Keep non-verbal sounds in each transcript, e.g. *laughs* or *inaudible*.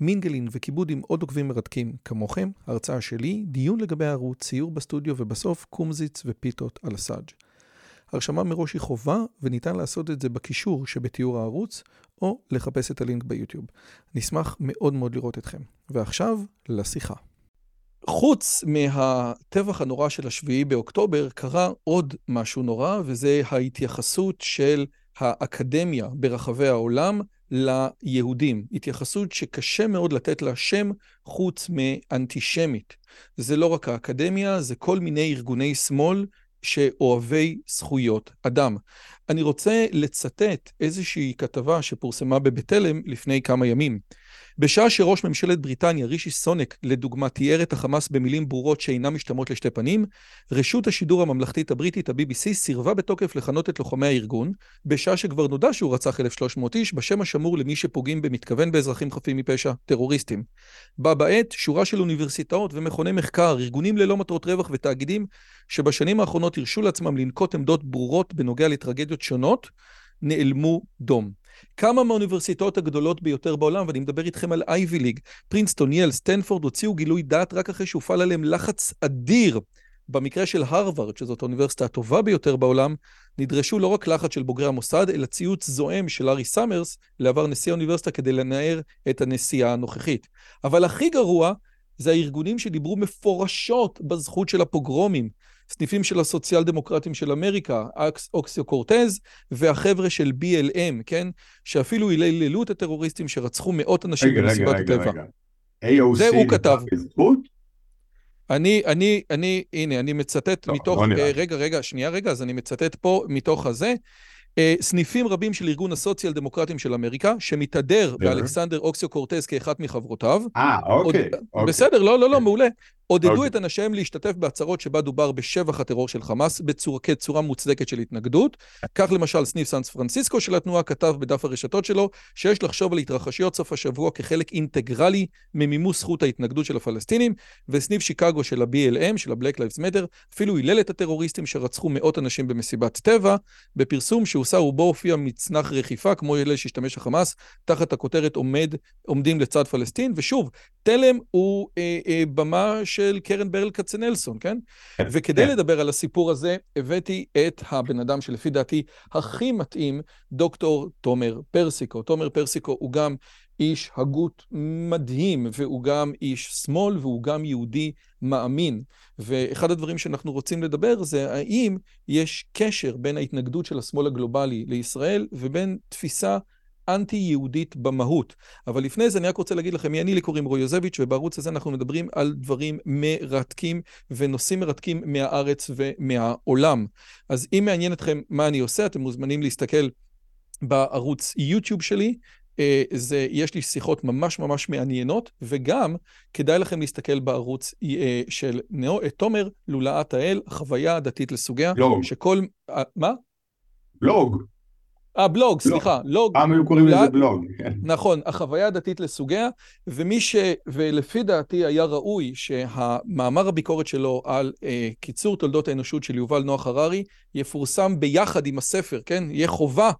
מינגלין וכיבוד עם עוד עוקבים מרתקים כמוכם, הרצאה שלי, דיון לגבי הערוץ, ציור בסטודיו ובסוף קומזיץ ופיתות על הסאג'. הרשמה מראש היא חובה וניתן לעשות את זה בקישור שבתיאור הערוץ או לחפש את הלינק ביוטיוב. נשמח מאוד מאוד לראות אתכם. ועכשיו לשיחה. חוץ מהטבח הנורא של השביעי באוקטובר, קרה עוד משהו נורא, וזה ההתייחסות של האקדמיה ברחבי העולם ליהודים. התייחסות שקשה מאוד לתת לה שם חוץ מאנטישמית. זה לא רק האקדמיה, זה כל מיני ארגוני שמאל שאוהבי זכויות אדם. אני רוצה לצטט איזושהי כתבה שפורסמה בבתלם לפני כמה ימים. בשעה שראש ממשלת בריטניה, רישי סונק, לדוגמה, תיאר את החמאס במילים ברורות שאינן משתמעות לשתי פנים, רשות השידור הממלכתית הבריטית, ה-BBC, סירבה בתוקף לכנות את לוחמי הארגון, בשעה שכבר נודע שהוא רצח 1,300 איש, בשם השמור למי שפוגעים במתכוון באזרחים חפים מפשע, טרוריסטים. בה בעת, שורה של אוניברסיטאות ומכוני מחקר, ארגונים ללא מטרות רווח ותאגידים, שבשנים האחרונות הרשו לעצמם לנקוט עמדות ברורות בנוגע לטרגדיות שונות, נאלמו דום. כמה מהאוניברסיטאות הגדולות ביותר בעולם, ואני מדבר איתכם על Ivy League, פרינסטון, יל, סטנפורד, הוציאו גילוי דעת רק אחרי שהופעל עליהם לחץ אדיר. במקרה של הרווארד, שזאת האוניברסיטה הטובה ביותר בעולם, נדרשו לא רק לחץ של בוגרי המוסד, אלא ציוץ זועם של לארי סאמרס לעבר נשיא האוניברסיטה כדי לנער את הנשיאה הנוכחית. אבל הכי גרוע זה הארגונים שדיברו מפורשות בזכות של הפוגרומים. סניפים של הסוציאל דמוקרטים של אמריקה, אוקסיו קורטז, והחבר'ה של BLM, כן? שאפילו היללו את הטרוריסטים שרצחו מאות אנשים במסיבת הטבע. רגע, רגע, רגע. זה הוא כתב. אני, אני, אני, הנה, אני מצטט לא, מתוך, לא רגע, רגע, שנייה, רגע, אז אני מצטט פה מתוך הזה. אה, סניפים רבים של ארגון הסוציאל דמוקרטים של אמריקה, שמתהדר באלכסנדר אוקסיו קורטז כאחת מחברותיו. אה, אוקיי, אוקיי. בסדר, לא, לא, לא, מעולה. עודדו okay. אוקיי. את אנשיהם להשתתף בהצהרות שבה דובר בשבח הטרור של חמאס כצורה מוצדקת של התנגדות. כך למשל סניף סן פרנסיסקו של התנועה כתב בדף הרשתות שלו שיש לחשוב על התרחשויות סוף השבוע כחלק אינטגרלי ממימוש זכות ההתנגדות של הפלסטינים, וסניף שיקגו של ה-BLM, של ה-Black Lives Matter, אפילו הילל את הטרוריסטים שרצחו מאות אנשים במסיבת טבע, בפרסום שהוסר ובו הופיע מצנח רכיפה כמו אלה שהשתמש החמאס, תחת הכותרת עומד, עומדים לצד פלסטין, ושוב, תלם הוא אה, אה, במה של קרן ברל כצנלסון, כן? כן וכדי כן. לדבר על הסיפור הזה, הבאתי את הבן אדם שלפי דעתי הכי מתאים, דוקטור תומר פרסיקו. תומר פרסיקו הוא גם איש הגות מדהים, והוא גם איש שמאל, והוא גם יהודי מאמין. ואחד הדברים שאנחנו רוצים לדבר זה האם יש קשר בין ההתנגדות של השמאל הגלובלי לישראל ובין תפיסה אנטי-יהודית במהות. אבל לפני זה אני רק רוצה להגיד לכם, מי אני לי קוראים רוי יוזביץ', ובערוץ הזה אנחנו מדברים על דברים מרתקים ונושאים מרתקים מהארץ ומהעולם. אז אם מעניין אתכם מה אני עושה, אתם מוזמנים להסתכל בערוץ יוטיוב שלי. אה, זה, יש לי שיחות ממש ממש מעניינות, וגם כדאי לכם להסתכל בערוץ אה, של נאו, תומר לולאת האל, חוויה דתית לסוגיה. לוג. שכל... אה, מה? לוג. אה, בלוג, סליחה, לוג. פעם היו קוראים לזה בלוג. כן. נכון, החוויה הדתית לסוגיה, ומי ש... ולפי דעתי היה ראוי שהמאמר הביקורת שלו על אה, קיצור תולדות האנושות של יובל נוח הררי יפורסם ביחד עם הספר, כן? יהיה חובה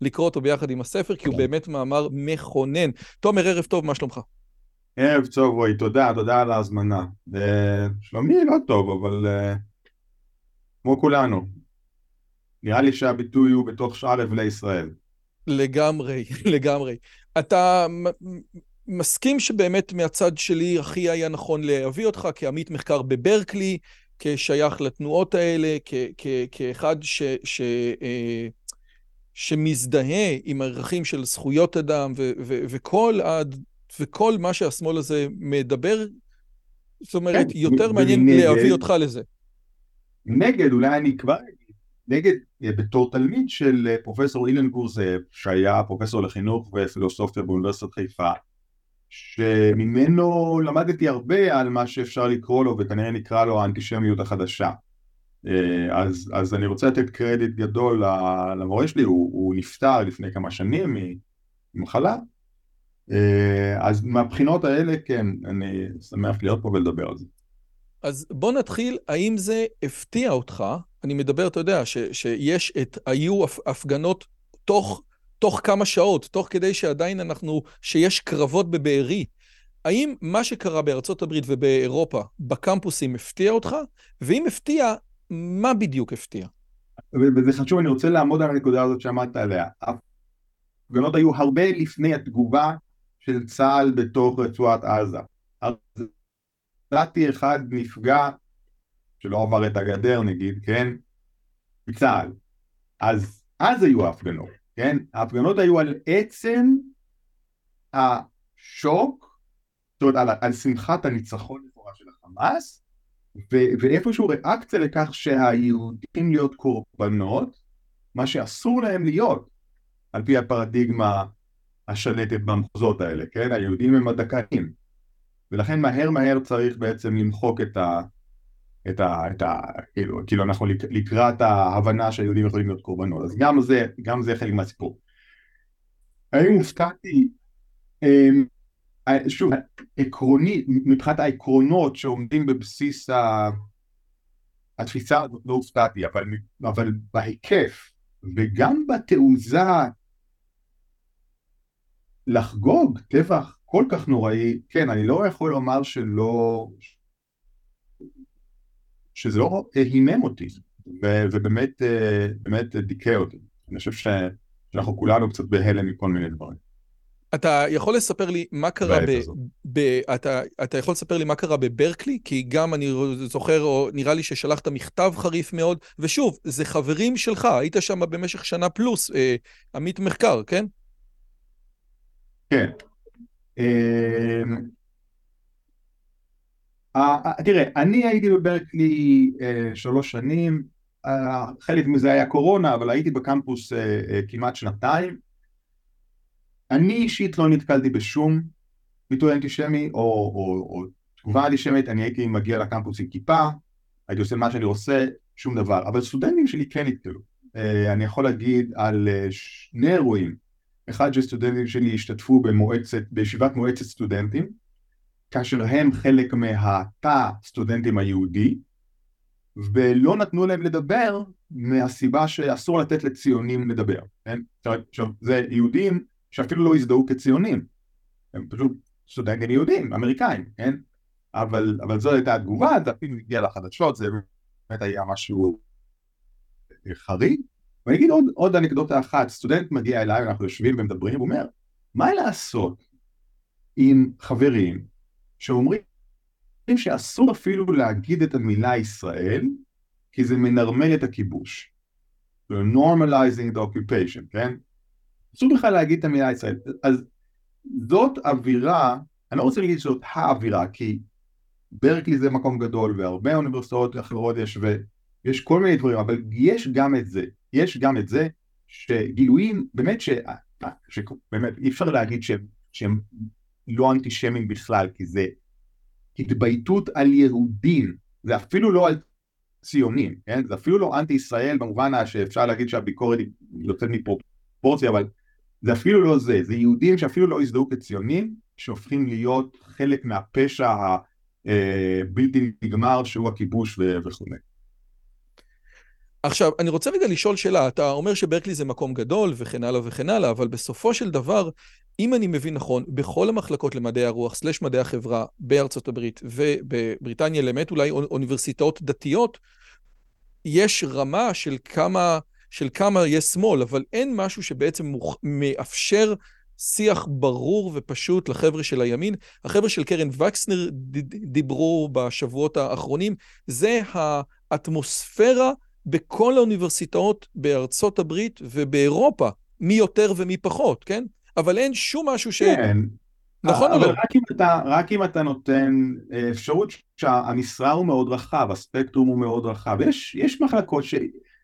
לקרוא אותו ביחד עם הספר, כי הוא באמת מאמר מכונן. תומר, ערב טוב, מה שלומך? ערב טוב, רועי, תודה, תודה על ההזמנה. שלומי לא טוב, אבל uh, כמו כולנו. נראה לי שהביטוי הוא בתוך שאר אבלי ישראל. לגמרי, *laughs* לגמרי. אתה מסכים שבאמת מהצד שלי הכי היה נכון להביא אותך כעמית מחקר בברקלי, כשייך לתנועות האלה, כאחד ש... ש אה, שמזדהה עם ערכים של זכויות אדם ו- ו- וכל, עד, וכל מה שהשמאל הזה מדבר, זאת אומרת, כן, יותר מעניין להביא אותך לזה. נגד, אולי אני כבר נגד, אה, בתור תלמיד של אה, פרופסור אילן גורזב, שהיה פרופסור לחינוך ופילוסופיה באוניברסיטת חיפה, שממנו למדתי הרבה על מה שאפשר לקרוא לו, וכנראה נקרא לו האנטישמיות החדשה. אה, אז, אז אני רוצה לתת קרדיט גדול למורה שלי, הוא, הוא נפטר לפני כמה שנים ממחלה, אה, אז מהבחינות האלה כן, אני שמח להיות פה ולדבר על זה. אז בוא נתחיל, האם זה הפתיע אותך? אני מדבר, אתה יודע, ש, שיש את, היו הפגנות תוך, תוך כמה שעות, תוך כדי שעדיין אנחנו, שיש קרבות בבארי. האם מה שקרה בארצות הברית ובאירופה, בקמפוסים, הפתיע אותך? ואם הפתיע, מה בדיוק הפתיע? וזה חשוב, אני רוצה לעמוד על הנקודה הזאת שעמדת עליה. ההפגנות היו הרבה לפני התגובה של צה"ל בתוך רצועת עזה. מצאתי אחד נפגע שלא עבר את הגדר נגיד, כן? בצה"ל. אז אז היו ההפגנות, כן? ההפגנות היו על עצם השוק, זאת אומרת על, על שמחת הניצחון לכאורה של החמאס, ו- ואיפשהו ריאקציה לכך שהיהודים להיות קורבנות, מה שאסור להם להיות, על פי הפרדיגמה השלטת במחוזות האלה, כן? היהודים הם הדכאים. ולכן מהר מהר צריך בעצם למחוק את ה... את ה... את ה כאילו, כאילו אנחנו לקראת ההבנה שהיהודים יכולים להיות קורבנות. אז גם זה, גם זה חלק מהסיפור. האם הופתעתי? שוב, עקרונית, מבחינת העקרונות שעומדים בבסיס ה... התפיסה הזאת לא הופתעתי, אבל, אבל בהיקף וגם בתעוזה לחגוג טבח כל כך נוראי, כן, אני לא יכול לומר שלא, שזה לא הימם אותי, ובאמת באמת דיכא אותי. אני חושב שאנחנו כולנו קצת בהלם מכל מיני דברים. אתה יכול לספר לי מה קרה ב... ב אתה, אתה יכול לספר לי מה קרה בברקלי? כי גם אני זוכר, או נראה לי ששלחת מכתב חריף מאוד, ושוב, זה חברים שלך, היית שם במשך שנה פלוס, אה, עמית מחקר, כן? כן. אמ, תראה, אני הייתי בברקלי אה, שלוש שנים, חלק מזה היה קורונה, אבל הייתי בקמפוס אה, אה, כמעט שנתיים. אני אישית לא נתקלתי בשום ביטוי אנטישמי או, או, או תגובה אנטישמית, אני הייתי מגיע לקמפוס עם כיפה, הייתי עושה מה שאני עושה, שום דבר, אבל סטודנטים שלי כן נתקלו. אני יכול להגיד על שני אירועים אחד שסטודנטים שלי השתתפו במועצת, בישיבת מועצת סטודנטים, כאשר הם חלק מהתא סטודנטים היהודי, ולא נתנו להם לדבר מהסיבה שאסור לתת לציונים לדבר, כן? עכשיו, זה יהודים שאפילו לא הזדהו כציונים, הם פשוט סטודנטים יהודים, אמריקאים, כן? אבל, אבל זו הייתה התגובה, זה אפילו הגיע לחדשות, זה באמת היה משהו חריג, ואני אגיד עוד, עוד אנקדוטה אחת, סטודנט מגיע אליי, אנחנו יושבים ומדברים, הוא אומר, מה לעשות עם חברים שאומרים שאסור אפילו להגיד את המילה ישראל, כי זה מנרמל את הכיבוש. normalizing the occupation, כן? אסור בכלל להגיד את המילה ישראל. אז זאת אווירה, אני לא רוצה להגיד שזאת האווירה, כי ברקלי זה מקום גדול והרבה אוניברסיטאות אחרות יש ויש כל מיני דברים, אבל יש גם את זה. יש גם את זה שגילויים, באמת ש... שבאמת אי אפשר להגיד שהם, שהם לא אנטישמים בכלל, כי זה התבייתות על יהודים, זה אפילו לא על ציונים, כן? זה אפילו לא אנטי ישראל במובן שאפשר להגיד שהביקורת יוצאת מפרופורציה, אבל זה אפילו לא זה, זה יהודים שאפילו לא הזדהו כציונים, שהופכים להיות חלק מהפשע הבלתי אה, נגמר שהוא הכיבוש וכו'. עכשיו, אני רוצה רגע לשאול שאלה, אתה אומר שברקלי זה מקום גדול וכן הלאה וכן הלאה, אבל בסופו של דבר, אם אני מבין נכון, בכל המחלקות למדעי הרוח, סלש מדעי החברה בארצות הברית ובבריטניה, למעט אולי אוניברסיטאות דתיות, יש רמה של כמה, של כמה יש שמאל, אבל אין משהו שבעצם מוכ... מאפשר שיח ברור ופשוט לחבר'ה של הימין. החבר'ה של קרן וקסנר דיברו בשבועות האחרונים, זה האטמוספירה בכל האוניברסיטאות בארצות הברית ובאירופה, מי יותר ומי פחות, כן? אבל אין שום משהו ש... כן. נכון או לא? רק אם, אתה, רק אם אתה נותן אה, אפשרות שהמשרה הוא מאוד רחב, הספקטרום הוא מאוד רחב. יש, יש מחלקות ש...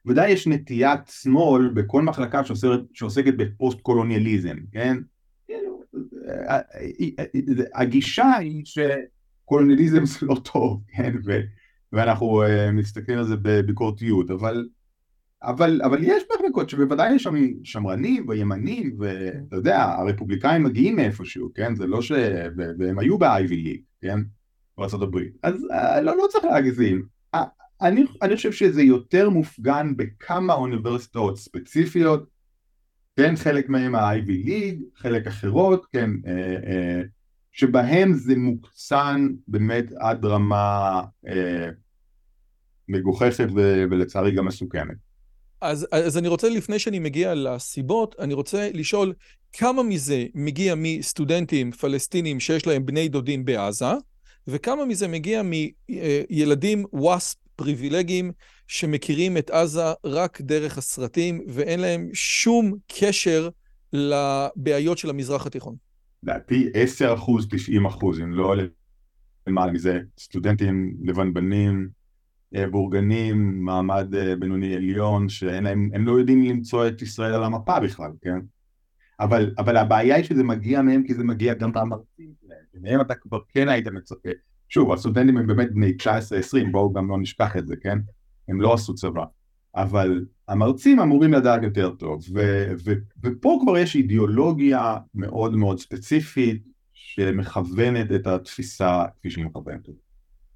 ודאי יש נטיית שמאל בכל מחלקה שעוסקת, שעוסקת בפוסט קולוניאליזם, כן? אה, אה, הגישה היא שקולוניאליזם זה לא טוב, כן? ו... ואנחנו uh, מסתכלים על זה בביקורתיות, אבל, אבל, אבל יש מחלקות שבוודאי יש שם שמרנים וימנים, ואתה יודע, הרפובליקאים מגיעים מאיפשהו, כן? זה לא ש... והם היו ב-IV ליג, כן? בארה"ב. אז uh, לא, לא צריך להגזים. אני, אני חושב שזה יותר מופגן בכמה אוניברסיטאות ספציפיות, כן, חלק מהם ה-IV ליג, חלק אחרות, כן, אה, אה, שבהם זה מוקצן באמת עד רמה אה, מגוחכת ולצערי גם מסוכנת. אז, אז אני רוצה, לפני שאני מגיע לסיבות, אני רוצה לשאול כמה מזה מגיע מסטודנטים פלסטינים שיש להם בני דודים בעזה, וכמה מזה מגיע מילדים וואספ פריבילגיים שמכירים את עזה רק דרך הסרטים, ואין להם שום קשר לבעיות של המזרח התיכון. לדעתי 10 אחוז, 90 אחוז, אם לא למעלה מזה, סטודנטים לבנבנים, אה, בורגנים, מעמד אה, בינוני עליון, שהם לא יודעים למצוא את ישראל על המפה בכלל, כן? אבל, אבל הבעיה היא שזה מגיע מהם כי זה מגיע גם מהמרצים שלהם, ומהם אתה כבר כן היית מצפה. שוב, הסטודנטים הם באמת בני 19-20, בואו גם לא נשכח את זה, כן? הם לא עשו צבא. אבל המרצים אמורים לדעת יותר טוב, ו- ו- ופה כבר יש אידיאולוגיה מאוד מאוד ספציפית שמכוונת את התפיסה כפי שהיא מכוונת.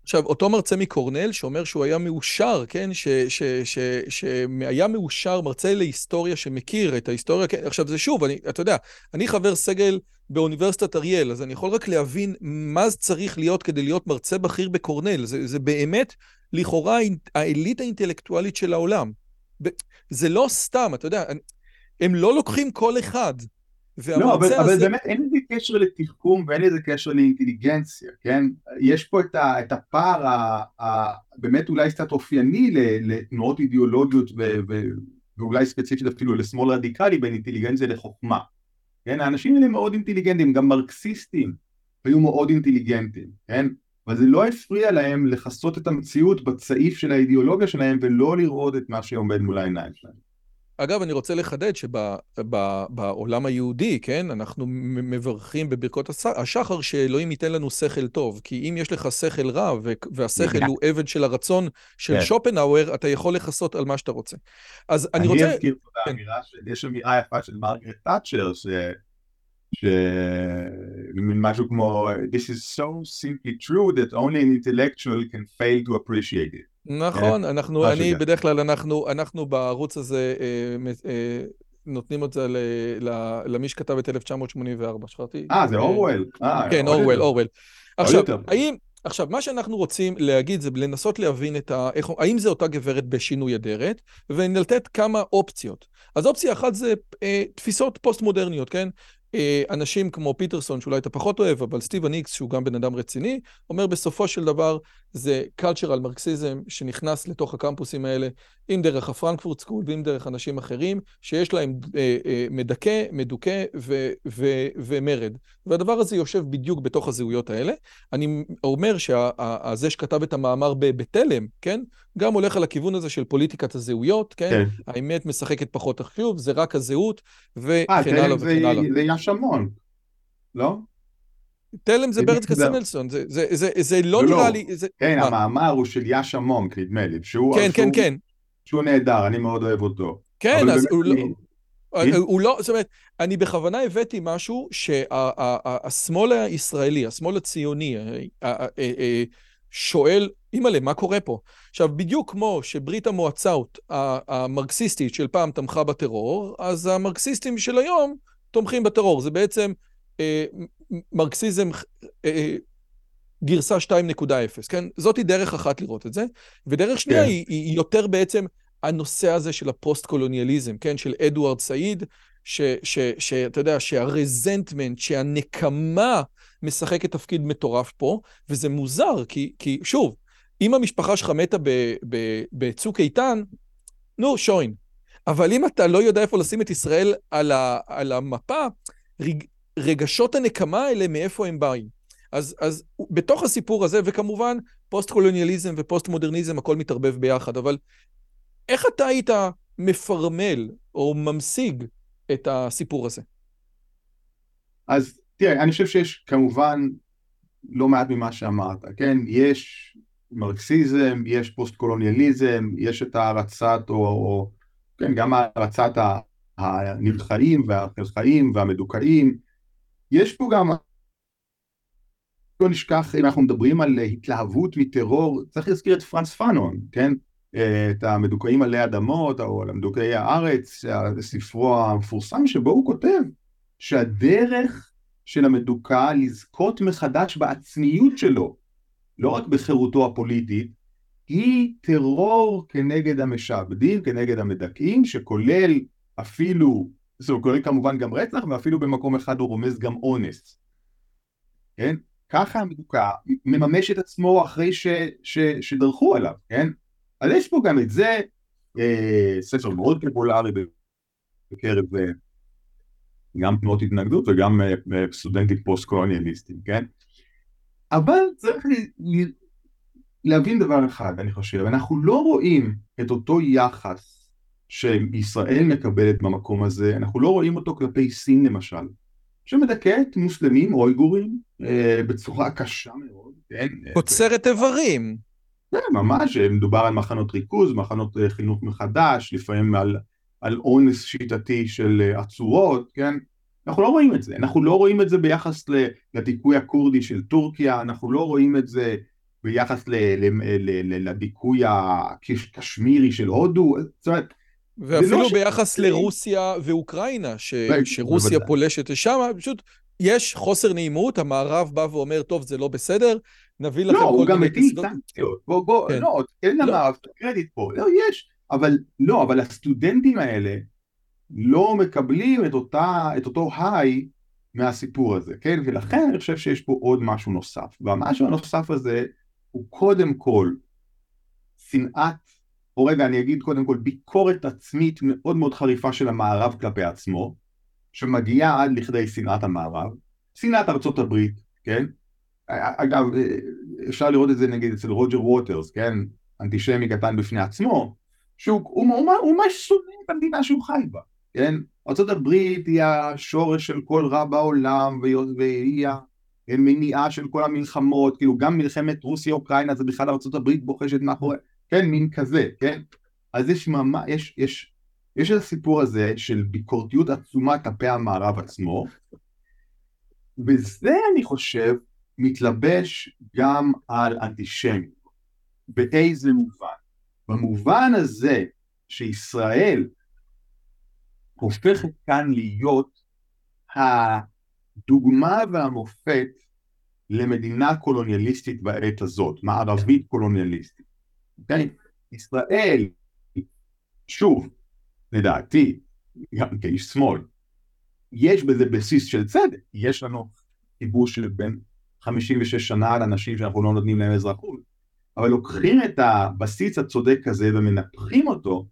עכשיו, אותו מרצה מקורנל שאומר שהוא היה מאושר, כן? שהיה מאושר, מרצה להיסטוריה שמכיר את ההיסטוריה, כן? עכשיו זה שוב, אני, אתה יודע, אני חבר סגל באוניברסיטת אריאל, אז אני יכול רק להבין מה זה צריך להיות כדי להיות מרצה בכיר בקורנל. זה, זה באמת, לכאורה, האליטה האינטלקטואלית של העולם. זה לא סתם, אתה יודע, הם לא לוקחים כל אחד. לא, אבל, הזה... אבל באמת אין לזה קשר לתחכום ואין לזה קשר לאינטליגנציה, כן? יש פה את, ה, את הפער ה, ה, באמת אולי קצת אופייני לתנועות אידיאולוגיות ו, ו, ואולי ספציפית אפילו לשמאל רדיקלי בין אינטליגנציה לחוכמה. כן? האנשים האלה מאוד אינטליגנטים, גם מרקסיסטים היו מאוד אינטליגנטים, כן? אבל זה לא הפריע להם לכסות את המציאות בצעיף של האידיאולוגיה שלהם ולא לראות את מה שעומד מול העיניים שלהם. אגב, אני רוצה לחדד שבעולם היהודי, כן, אנחנו מברכים בברכות השחר שאלוהים ייתן לנו שכל טוב, כי אם יש לך שכל רע והשכל הוא עבד של הרצון של כן. שופנהאואר, אתה יכול לכסות על מה שאתה רוצה. אז אני רוצה... אני אזכיר פה את כן. יש אמירה יפה של מרגרט תאצ'ר, ש... משהו כמו This is so simply true that only an intellectual can fail to appreciate it. נכון, כן. אנחנו, אני בדרך כלל, אנחנו, אנחנו בערוץ הזה אה, אה, נותנים את זה למי שכתב את 1984, שכחתי. אה, זה אורוול. אה, כן, אורוול, אורוול. עכשיו, האם... עכשיו, מה שאנחנו רוצים להגיד זה לנסות להבין את ה... איך, האם זה אותה גברת בשינוי אדרת, ולתת כמה אופציות. אז אופציה אחת זה אה, תפיסות פוסט-מודרניות, כן? אה, אנשים כמו פיטרסון, שאולי אתה פחות אוהב, אבל סטיבן היקס, שהוא גם בן אדם רציני, אומר בסופו של דבר זה cultural מרקסיזם שנכנס לתוך הקמפוסים האלה, אם דרך ה Frankfurt School ואם דרך אנשים אחרים, שיש להם אה, אה, מדכא, מדוכא ו, ו, ומרד. והדבר הזה יושב בדיוק בתוך הזהויות האלה. אני אומר שזה שכתב את המאמר בתלם, כן? גם הולך על הכיוון הזה של פוליטיקת הזהויות, כן? כן. האמת משחקת פחות חשוב, זה רק הזהות, וכן הלאה וכן הלאה. זה יש המון, לא? תלם זה ברט כסנלסון, זה, זה, זה, זה לא, לא נראה לי... זה, כן, מה? המאמר הוא של יאשה מונק, נדמה לי, שהוא, כן, כן, כן. שהוא נהדר, אני מאוד אוהב אותו. כן, אז הוא לא... הוא לא, זאת אומרת, אני בכוונה הבאתי משהו שהשמאל הישראלי, השמאל הציוני, שואל, אימא'לה, מה קורה פה? עכשיו, בדיוק כמו שברית המועצות המרקסיסטית של פעם תמכה בטרור, אז המרקסיסטים של היום תומכים בטרור. זה בעצם אה, מרקסיזם אה, אה גרסה 2.0, כן? זאתי דרך אחת לראות את זה. ודרך שנייה כן. היא, היא יותר בעצם הנושא הזה של הפוסט-קולוניאליזם, כן? של אדוארד סעיד, שאתה יודע, שהרזנטמנט, שהנקמה משחקת תפקיד מטורף פה, וזה מוזר, כי, כי שוב, אם המשפחה שלך מתה בצוק איתן, נו, שוין. אבל אם אתה לא יודע איפה לשים את ישראל על, ה, על המפה, רג, רגשות הנקמה האלה, מאיפה הם באים? אז, אז בתוך הסיפור הזה, וכמובן, פוסט-קולוניאליזם ופוסט-מודרניזם, הכל מתערבב ביחד, אבל איך אתה היית מפרמל או ממשיג את הסיפור הזה? אז תראה, אני חושב שיש כמובן לא מעט ממה שאמרת, כן? יש מרקסיזם, יש פוסט-קולוניאליזם, יש את הערצת, או, או כן, גם הערצת הנבחרים והחלכאים והמדוכאים. יש פה גם, לא נשכח, אם אנחנו מדברים על התלהבות מטרור, צריך להזכיר את פרנס פאנון, כן? את המדוכאים עלי אדמות, או על המדוכאי הארץ, ספרו המפורסם, שבו הוא כותב שהדרך של המדוכא לזכות מחדש בעצמיות שלו, לא רק בחירותו הפוליטית, היא טרור כנגד המשעבדים, כנגד המדכאים, שכולל אפילו, זה כולל כמובן גם רצח, ואפילו במקום אחד הוא רומז גם אונס. כן? ככה המדוכא מממש את עצמו אחרי ש, ש, שדרכו עליו, כן? אז יש פה גם את זה, אה, ספר מאוד פופולרי בקרב אה, גם תנועות התנגדות וגם אה, אה, סטודנטים פוסט-קולוניאליסטים, כן? אבל צריך להבין דבר אחד, אני חושב, אנחנו לא רואים את אותו יחס שישראל מקבלת במקום הזה, אנחנו לא רואים אותו כלפי סין למשל, שמדכאת מוסלמים או איגורים אה, בצורה קשה מאוד, כן? קוצרת איברים. כן, ממש, מדובר על מחנות ריכוז, מחנות חינוך מחדש, לפעמים על, על אונס שיטתי של עצורות, כן? אנחנו לא רואים את זה, אנחנו לא רואים את זה ביחס לדיכוי הכורדי של טורקיה, אנחנו לא רואים את זה ביחס לדיכוי הקשמירי של הודו, זאת אומרת... ואפילו ביחס ש... לרוסיה ואוקראינה, ש... שרוסיה פולשת לשם, פשוט יש חוסר נעימות, המערב בא ואומר, טוב, זה לא בסדר, נביא לכם לא, כל מיני. לא, הוא גם מטיל סנקציות, בוא, בוא, כן. לא, אין למערב לא. קרדיט פה, לא, יש, אבל לא, אבל הסטודנטים האלה, לא מקבלים את אותו היי מהסיפור הזה, כן? ולכן אני חושב שיש פה עוד משהו נוסף, והמשהו הנוסף הזה הוא קודם כל שנאת, או רגע אני אגיד קודם כל ביקורת עצמית מאוד מאוד חריפה של המערב כלפי עצמו, שמגיעה עד לכדי שנאת המערב, שנאת ארצות הברית, כן? אגב, אפשר לראות את זה נגיד אצל רוג'ר ווטרס, כן? אנטישמי קטן בפני עצמו, שהוא ממש שונא את המדינה שהוא חי בה. כן? ארה"ב היא השורש של כל רע בעולם והיא המניעה של כל המלחמות, כאילו גם מלחמת רוסיה-אוקראינה זה בכלל ארה"ב בוחשת מאחורי, כן, מין כזה, כן? אז יש ממש, יש, יש, יש את הסיפור הזה של ביקורתיות עצומה כלפי המערב עצמו, וזה אני חושב מתלבש גם על אנטישמיות. באיזה מובן? במובן הזה שישראל הופכת כאן להיות הדוגמה והמופת למדינה קולוניאליסטית בעת הזאת, מערבית קולוניאליסטית. אוקיי? ישראל, שוב, לדעתי, גם כאיש שמאל, יש בזה בסיס של צדק, יש לנו כיבוש של בין 56 שנה על אנשים שאנחנו לא נותנים להם אזרחות, אבל לוקחים את הבסיס הצודק הזה ומנפחים אותו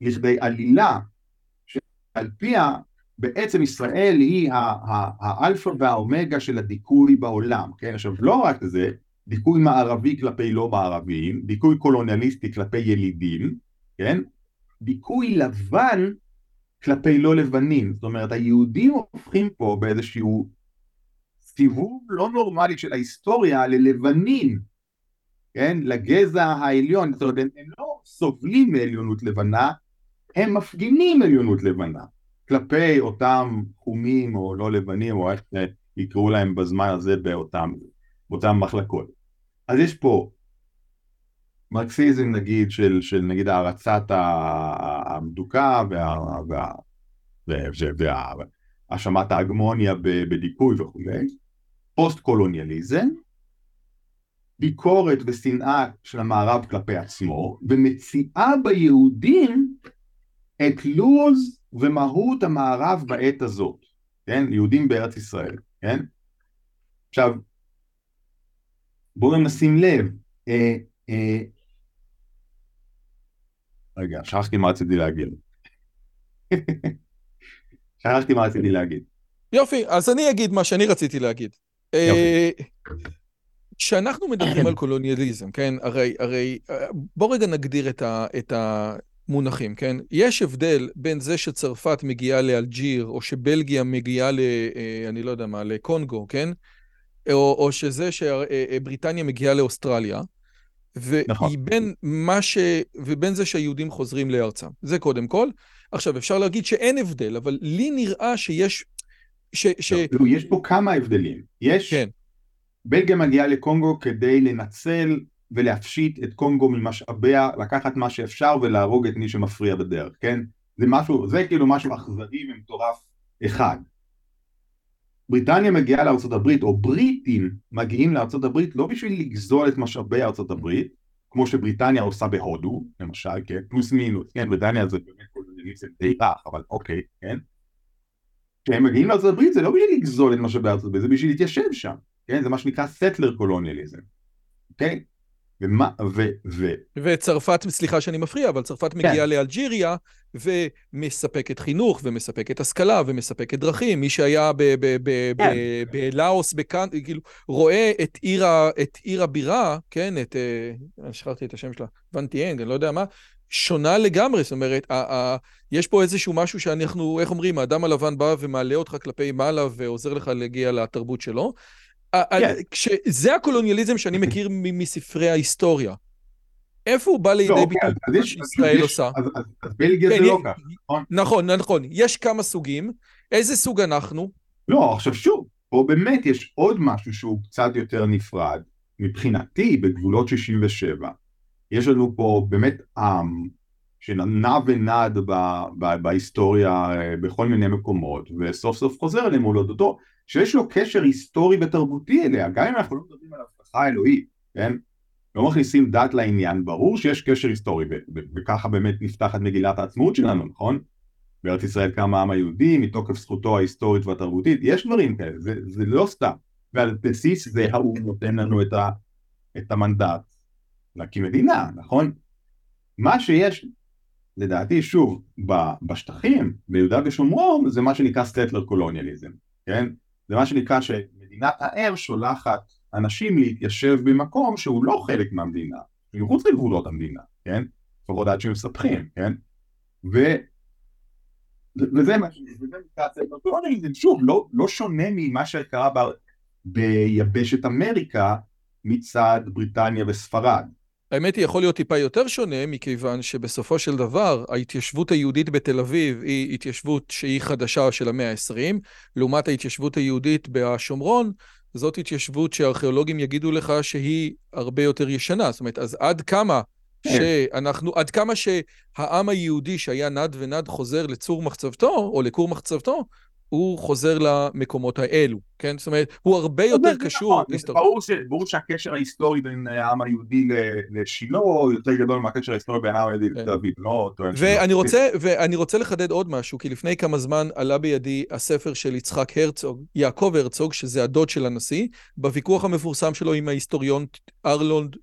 לכדי עלילה על פיה בעצם ישראל היא האלפא והאומגה של הדיכוי בעולם, כן? עכשיו לא רק זה, דיכוי מערבי כלפי לא מערביים, דיכוי קולוניאליסטי כלפי ילידים, כן? דיכוי לבן כלפי לא לבנים, זאת אומרת היהודים הופכים פה באיזשהו סיבוב לא נורמלי של ההיסטוריה ללבנים, כן? לגזע העליון, זאת אומרת הם לא סובלים מעליונות לבנה, הם מפגינים עליונות לבנה כלפי אותם חומים או לא לבנים או איך יקראו להם בזמן הזה באותם, באותם מחלקות. אז יש פה מרקסיזם נגיד של, של נגיד הערצת המדוכא והאשמת ההגמוניה בדיכוי וכולי, פוסט קולוניאליזם, ביקורת ושנאה של המערב כלפי עצמו, ומציאה ביהודים את לוז ומהות המערב בעת הזאת, כן? יהודים בארץ ישראל, כן? עכשיו, בואו נשים לב, אה, אה, רגע, שכחתי מה רציתי להגיד. *laughs* שכחתי מה רציתי להגיד. יופי, אז אני אגיד מה שאני רציתי להגיד. אה, כשאנחנו מדברים על קולוניאליזם, כן, הרי, הרי, בוא רגע נגדיר את, ה, את, ה, מונחים, כן? יש הבדל בין זה שצרפת מגיעה לאלג'יר, או שבלגיה מגיעה ל... אני לא יודע מה, לקונגו, כן? או, או שזה שבריטניה מגיעה לאוסטרליה. נכון. ובין, ש... ובין זה שהיהודים חוזרים לארצם. זה קודם כל. עכשיו, אפשר להגיד שאין הבדל, אבל לי נראה שיש... ש... ש... לא, יש פה כמה הבדלים. יש... כן. בלגיה מגיעה לקונגו כדי לנצל ולהפשיט את קונגו ממשאביה, לקחת מה שאפשר ולהרוג את מי שמפריע בדרך, כן? זה משהו, זה כאילו משהו אכזרי ומטורף אחד. בריטניה מגיעה לארצות הברית, או בריטים מגיעים לארצות הברית לא בשביל לגזול את משאבי ארצות הברית, כמו שבריטניה עושה בהודו, למשל, כן, פלוס מינוס, כן, בריטניה זה באמת קולוניאליזם די רך, אבל אוקיי, כן? כשהם מגיעים לארצות הברית זה לא בשביל לגזול את משאבי ארצות הברית, זה בשביל להתיישב שם, כן? זה מה שנקרא סטלר קולוניאליזם, אוקיי? ומה, ו... ו... וצרפת, סליחה שאני מפריע, אבל צרפת מגיעה כן. לאלג'יריה ומספקת חינוך ומספקת השכלה ומספקת דרכים. מי שהיה כן. בלאוס, בכאן, כאילו, רואה את עיר, את עיר הבירה, כן, את... אה, אני שכחתי את השם שלה, ונטיאנג, אני לא יודע מה, שונה לגמרי, זאת אומרת, יש פה איזשהו משהו שאנחנו, איך אומרים, האדם הלבן בא ומעלה אותך כלפי מעלה ועוזר לך להגיע לתרבות שלו. כן. זה הקולוניאליזם שאני מכיר מספרי ההיסטוריה. איפה הוא בא לידי לא, ביטוי מה שישראל עושה? אז בלגיה זה כן, לא ככה, נכון? נכון, נכון. יש כמה סוגים. איזה סוג אנחנו? לא, עכשיו שוב, פה באמת יש עוד משהו שהוא קצת יותר נפרד. מבחינתי, בגבולות 67, יש לנו פה באמת עם שנע ונד בהיסטוריה אה, בכל מיני מקומות, וסוף סוף חוזר אליהם מולדתו. שיש לו קשר היסטורי ותרבותי אליה, גם אם אנחנו לא מדברים על הבטחה אלוהית, כן? לא מכניסים דת לעניין, ברור שיש קשר היסטורי, וככה באמת נפתחת מגילת העצמאות שלנו, נכון? בארץ ישראל קם העם היהודי מתוקף זכותו ההיסטורית והתרבותית, יש דברים כאלה, זה, זה לא סתם, ועל בסיס זה האו"ם נותן לנו את, ה, את המנדט להקים מדינה, נכון? מה שיש, לדעתי, שוב, בשטחים, ביהודה ושומרון, זה מה שנקרא סטטלר קולוניאליזם, כן? זה מה שנקרא שמדינת האם שולחת אנשים להתיישב במקום שהוא לא חלק מהמדינה, מחוץ לגבולות המדינה, כן? לפחות עד שמספחים, כן? ו... וזה מה שנקרא ספר שוב, לא, לא שונה ממה שקרה ב... ביבשת אמריקה מצד בריטניה וספרד. האמת היא, יכול להיות טיפה יותר שונה, מכיוון שבסופו של דבר, ההתיישבות היהודית בתל אביב היא התיישבות שהיא חדשה של המאה ה-20, לעומת ההתיישבות היהודית בשומרון, זאת התיישבות שארכיאולוגים יגידו לך שהיא הרבה יותר ישנה. זאת אומרת, אז עד כמה כן. שאנחנו, עד כמה שהעם היהודי שהיה נד ונד חוזר לצור מחצבתו, או לכור מחצבתו, הוא חוזר למקומות האלו, כן? זאת אומרת, הוא הרבה יותר קשור... נכון, ברור שהקשר ההיסטורי בין העם היהודי לשילה יותר גדול מהקשר ההיסטורי בין העם היהודי כן. לתל אביב, לא טוען ואני רוצה לחדד עוד משהו, כי לפני כמה זמן עלה בידי הספר של יצחק הרצוג, יעקב הרצוג, שזה הדוד של הנשיא, בוויכוח המפורסם שלו עם ההיסטוריון ארלונד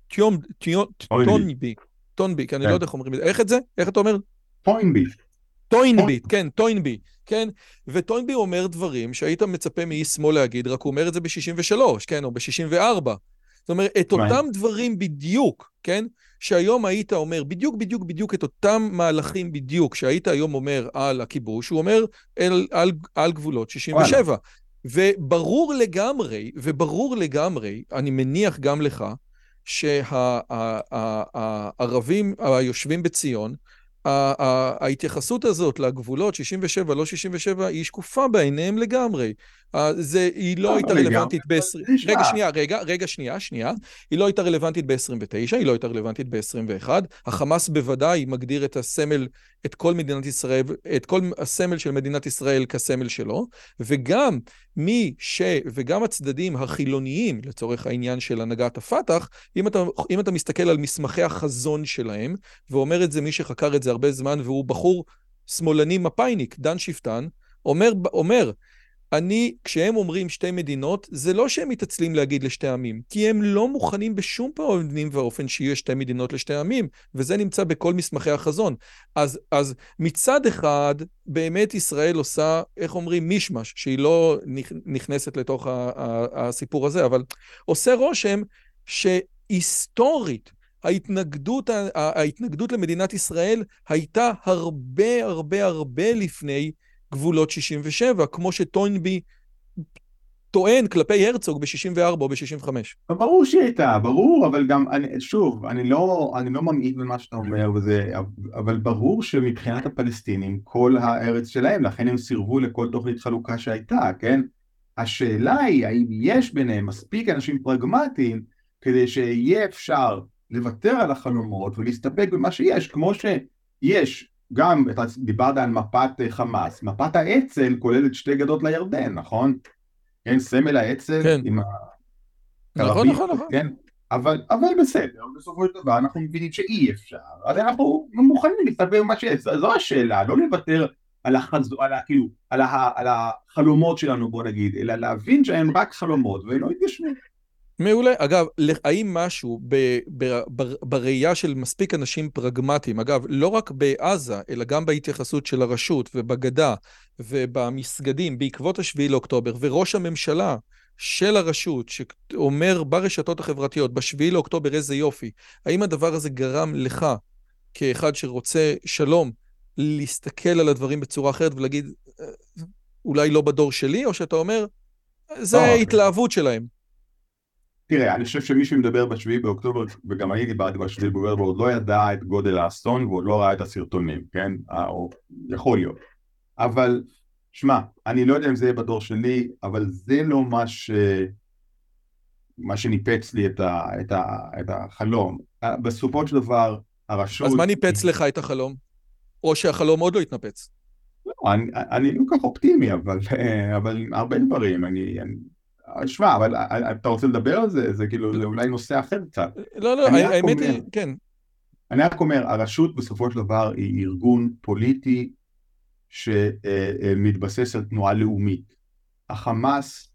טונבי, טונבי, כי אני לא כן. יודע איך אומרים את זה, איך את זה? איך אתה אומר? טוינבי. טוינבי, כן, טוינבי. כן? וטוינבי אומר דברים שהיית מצפה מאיש שמאל להגיד, רק הוא אומר את זה ב-63, כן? או ב-64. זאת אומרת, את אותם דברים בדיוק, כן? שהיום היית אומר, בדיוק, בדיוק, בדיוק את אותם מהלכים בדיוק שהיית היום אומר על הכיבוש, הוא אומר על, על, על גבולות 67. וואלה. וברור לגמרי, וברור לגמרי, אני מניח גם לך, שהערבים היושבים בציון, ההתייחסות הזאת לגבולות 67, לא 67, היא שקופה בעיניהם לגמרי. זה, היא לא הייתה רלוונטית ב-20... רגע, שנייה, רגע, רגע, שנייה, שנייה. היא לא הייתה רלוונטית ב-29, היא לא הייתה רלוונטית ב-21. החמאס בוודאי מגדיר את הסמל, את כל מדינת ישראל, את כל הסמל של מדינת ישראל כסמל שלו, וגם מי ש... וגם הצדדים החילוניים, לצורך העניין של הנהגת הפת"ח, אם אתה, אם אתה מסתכל על מסמכי החזון שלהם, ואומר את זה מי שחקר את זה הרבה זמן, והוא בחור שמאלני מפאיניק, דן שפטן, אומר, אומר אני, כשהם אומרים שתי מדינות, זה לא שהם מתעצלים להגיד לשתי עמים, כי הם לא מוכנים בשום פעמים ואופן שיהיו שתי מדינות לשתי עמים, וזה נמצא בכל מסמכי החזון. אז, אז מצד אחד, באמת ישראל עושה, איך אומרים, מישמש, שהיא לא נכנסת לתוך הסיפור הזה, אבל עושה רושם שהיסטורית, ההתנגדות, ההתנגדות למדינת ישראל הייתה הרבה הרבה הרבה לפני גבולות 67, כמו שטוינבי טוען כלפי הרצוג ב-64 או ב-65. ברור שהיא הייתה, ברור, אבל גם, אני, שוב, אני לא, אני לא ממעיט במה שאתה אומר, וזה, אבל ברור שמבחינת הפלסטינים, כל הארץ שלהם, לכן הם סירבו לכל תוכנית חלוקה שהייתה, כן? השאלה היא, האם יש ביניהם מספיק אנשים פרגמטיים כדי שיהיה אפשר לוותר על החלומות ולהסתפק במה שיש, כמו שיש גם, אתה דיברת על מפת חמאס, מפת האצ"ל כוללת שתי גדות לירדן, נכון? כן, סמל האצ"ל כן. עם נכון, נכון, נכון. כן? אבל, אבל בסדר, בסופו של דבר אנחנו מבינים שאי אפשר, אז אנחנו מוכנים להסתפק במה שיש, זו השאלה, לא לוותר על, החז... על, ה... כאילו, על, ה... על החלומות שלנו בוא נגיד, אלא להבין שהם רק חלומות ולא יתגשמו. מעולה. אגב, האם משהו בראייה של מספיק אנשים פרגמטיים, אגב, לא רק בעזה, אלא גם בהתייחסות של הרשות ובגדה ובמסגדים בעקבות השביעי לאוקטובר, וראש הממשלה של הרשות שאומר ברשתות החברתיות, בשביעי לאוקטובר איזה יופי, האם הדבר הזה גרם לך, כאחד שרוצה שלום, להסתכל על הדברים בצורה אחרת ולהגיד, אה, אולי לא בדור שלי, או שאתה אומר, זה לא, התלהבות שלהם. תראה, אני חושב שמי שמדבר בשביעי באוקטובר, וגם אני דיברתי בשביעי באוקטובר, עוד לא ידע את גודל האסון ועוד לא ראה את הסרטונים, כן? אה, או יכול להיות. אבל, שמע, אני לא יודע אם זה יהיה בדור שלי, אבל זה לא מה ש... מה שניפץ לי את, ה... את, ה... את החלום. אה, בסופו של דבר, הרשות... אז מה ניפץ לך את החלום? או שהחלום עוד לא התנפץ? לא, אני, אני לא כך אופטימי, אבל, אה, אבל הרבה דברים. אני, אני שמע, אבל אה, אה, אתה רוצה לדבר על זה? זה כאילו, זה אולי נושא אחר קצת. לא, לא, האמת היא, כן. אני רק אומר, הרשות בסופו של דבר היא ארגון פוליטי שמתבסס על תנועה לאומית. החמאס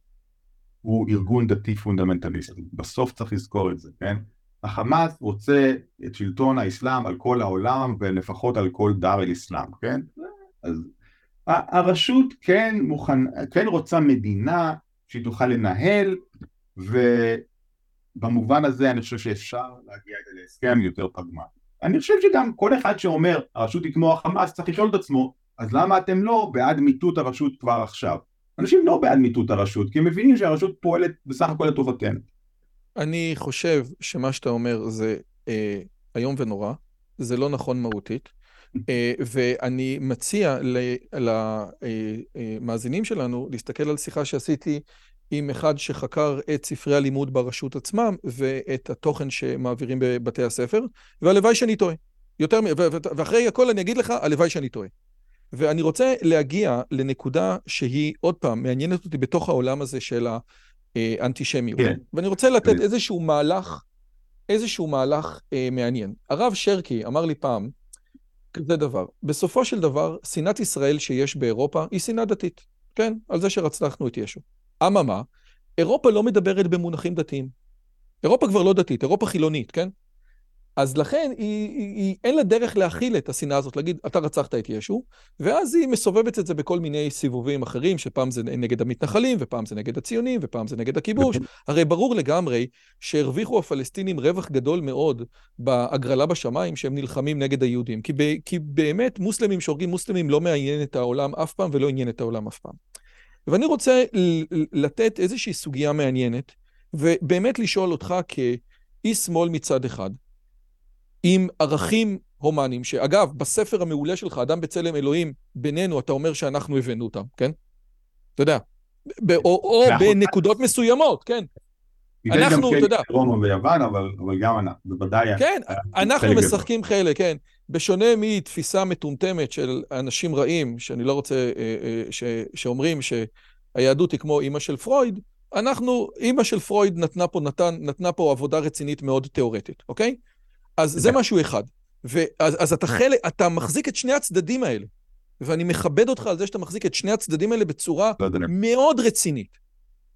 הוא ארגון דתי פונדמנטליסטי, בסוף צריך לזכור את זה, כן? החמאס רוצה את שלטון האסלאם על כל העולם ולפחות על כל דר אל אסלאם, כן? אז הרשות כן, מוכן, כן רוצה מדינה שהיא תוכל לנהל, ובמובן הזה אני חושב שאפשר להגיע להסכם יותר פרגמטי. אני חושב שגם כל אחד שאומר הרשות היא כמו החמאס צריך לשאול את עצמו אז למה אתם לא בעד מיטוט הרשות כבר עכשיו? אנשים לא בעד מיטוט הרשות כי הם מבינים שהרשות פועלת בסך הכל לטובתנו. אני חושב שמה שאתה אומר זה אה, איום ונורא, זה לא נכון מהותית. אה, ואני מציע למאזינים אה, אה, שלנו להסתכל על שיחה שעשיתי עם אחד שחקר את ספרי הלימוד ברשות עצמם ואת התוכן שמעבירים בבתי הספר, והלוואי שאני טועה. יותר, ואחרי הכל אני אגיד לך, הלוואי שאני טועה. ואני רוצה להגיע לנקודה שהיא, עוד פעם, מעניינת אותי בתוך העולם הזה של האנטישמיות. כן. ואני רוצה לתת איזשהו מהלך, איזשהו מהלך אה, מעניין. הרב שרקי אמר לי פעם, כזה דבר. בסופו של דבר, שנאת ישראל שיש באירופה היא שנאה דתית, כן? על זה שרצחנו את ישו. אממה, אירופה לא מדברת במונחים דתיים. אירופה כבר לא דתית, אירופה חילונית, כן? אז לכן היא, היא, היא, אין לה דרך להכיל את השנאה הזאת, להגיד, אתה רצחת את ישו, ואז היא מסובבת את זה בכל מיני סיבובים אחרים, שפעם זה נגד המתנחלים, ופעם זה נגד הציונים, ופעם זה נגד הכיבוש. הרי ברור לגמרי שהרוויחו הפלסטינים רווח גדול מאוד בהגרלה בשמיים, שהם נלחמים נגד היהודים. כי, ב, כי באמת מוסלמים שהורגים מוסלמים לא מעניין את העולם אף פעם, ולא עניין את העולם אף פעם. ואני רוצה לתת איזושהי סוגיה מעניינת, ובאמת לשאול אותך כאיש שמאל מצד אחד, עם ערכים הומניים, שאגב, בספר המעולה שלך, אדם בצלם אלוהים, בינינו, אתה אומר שאנחנו הבאנו אותם, כן? אתה יודע, או, או בנקודות מסוימות, כן. אנחנו, אתה יודע... רומא ויוון, אבל, אבל גם אנחנו, בוודאי... כן, אנחנו משחקים חלק, כן. בשונה מתפיסה מטומטמת של אנשים רעים, שאני לא רוצה, אה, אה, ש, שאומרים שהיהדות היא כמו אימא של פרויד, אנחנו, אימא של פרויד נתנה פה, נתן, נתנה פה עבודה רצינית מאוד תיאורטית, אוקיי? אז זה משהו אחד. ואז, אז אתה חלק, אתה מחזיק את שני הצדדים האלה. ואני מכבד אותך על זה שאתה מחזיק את שני הצדדים האלה בצורה לא מאוד רצינית.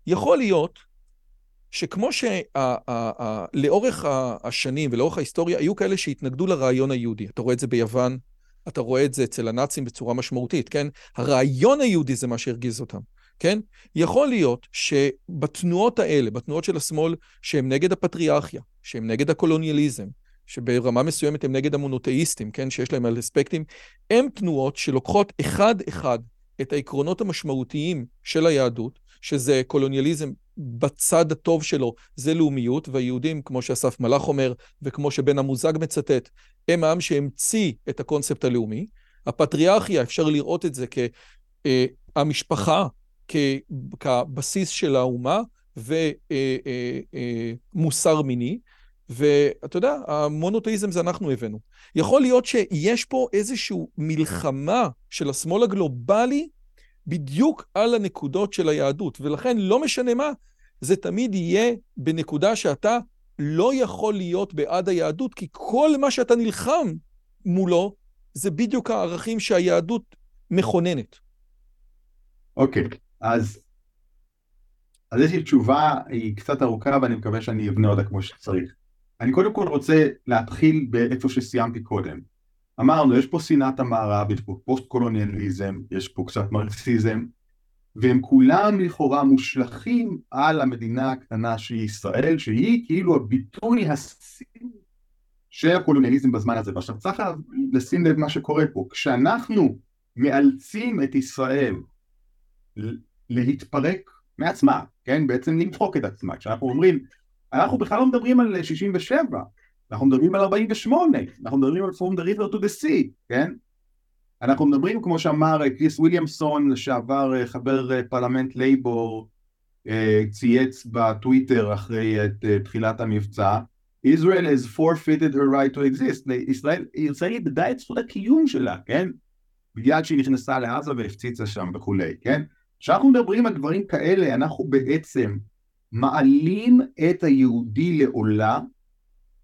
יכול להיות שכמו שלאורך השנים ולאורך ההיסטוריה היו כאלה שהתנגדו לרעיון היהודי. אתה רואה את זה ביוון, אתה רואה את זה אצל הנאצים בצורה משמעותית, כן? הרעיון היהודי זה מה שהרגיז אותם, כן? יכול להיות שבתנועות האלה, בתנועות של השמאל, שהם נגד הפטריארכיה, שהם נגד הקולוניאליזם, שברמה מסוימת הם נגד המונותאיסטים, כן? שיש להם על אספקטים, הם תנועות שלוקחות אחד-אחד את העקרונות המשמעותיים של היהדות, שזה קולוניאליזם בצד הטוב שלו, זה לאומיות, והיהודים, כמו שאסף מלאך אומר, וכמו שבן המוזג מצטט, הם העם שהמציא את הקונספט הלאומי. הפטריארכיה, אפשר לראות את זה כהמשפחה, כבסיס של האומה, ומוסר מיני. ואתה יודע, המונותאיזם זה אנחנו הבאנו. יכול להיות שיש פה איזושהי מלחמה של השמאל הגלובלי בדיוק על הנקודות של היהדות, ולכן לא משנה מה, זה תמיד יהיה בנקודה שאתה לא יכול להיות בעד היהדות, כי כל מה שאתה נלחם מולו, זה בדיוק הערכים שהיהדות מכוננת. אוקיי, okay, אז, אז יש לי תשובה, היא קצת ארוכה, ואני מקווה שאני אבנה אותה כמו שצריך. אני קודם כל רוצה להתחיל באיפה שסיימתי קודם. אמרנו, יש פה שנאת המערב, יש פה פוסט קולוניאליזם, יש פה קצת מרקסיזם, והם כולם לכאורה מושלכים על המדינה הקטנה שהיא ישראל, שהיא כאילו הביטוי הסיני של הקולוניאליזם בזמן הזה. ועכשיו צריך לשים לב מה שקורה פה. כשאנחנו מאלצים את ישראל להתפרק מעצמה, כן? בעצם למחוק את עצמה. כשאנחנו אומרים, אנחנו בכלל לא מדברים על 67, אנחנו מדברים על 48, אנחנו מדברים על From the River to the Sea, כן? אנחנו מדברים, כמו שאמר קריס וויליאמסון, לשעבר אה, חבר אה, פרלמנט לייבור, אה, צייץ בטוויטר אחרי את תחילת המבצע, Israel has forfeited her right to exist, ישראל, ישראל איבדה את זכות הקיום שלה, כן? בגלל שהיא נכנסה לעזה והפציצה שם וכולי, כן? כשאנחנו מדברים על דברים כאלה, אנחנו בעצם מעלים את היהודי לעולה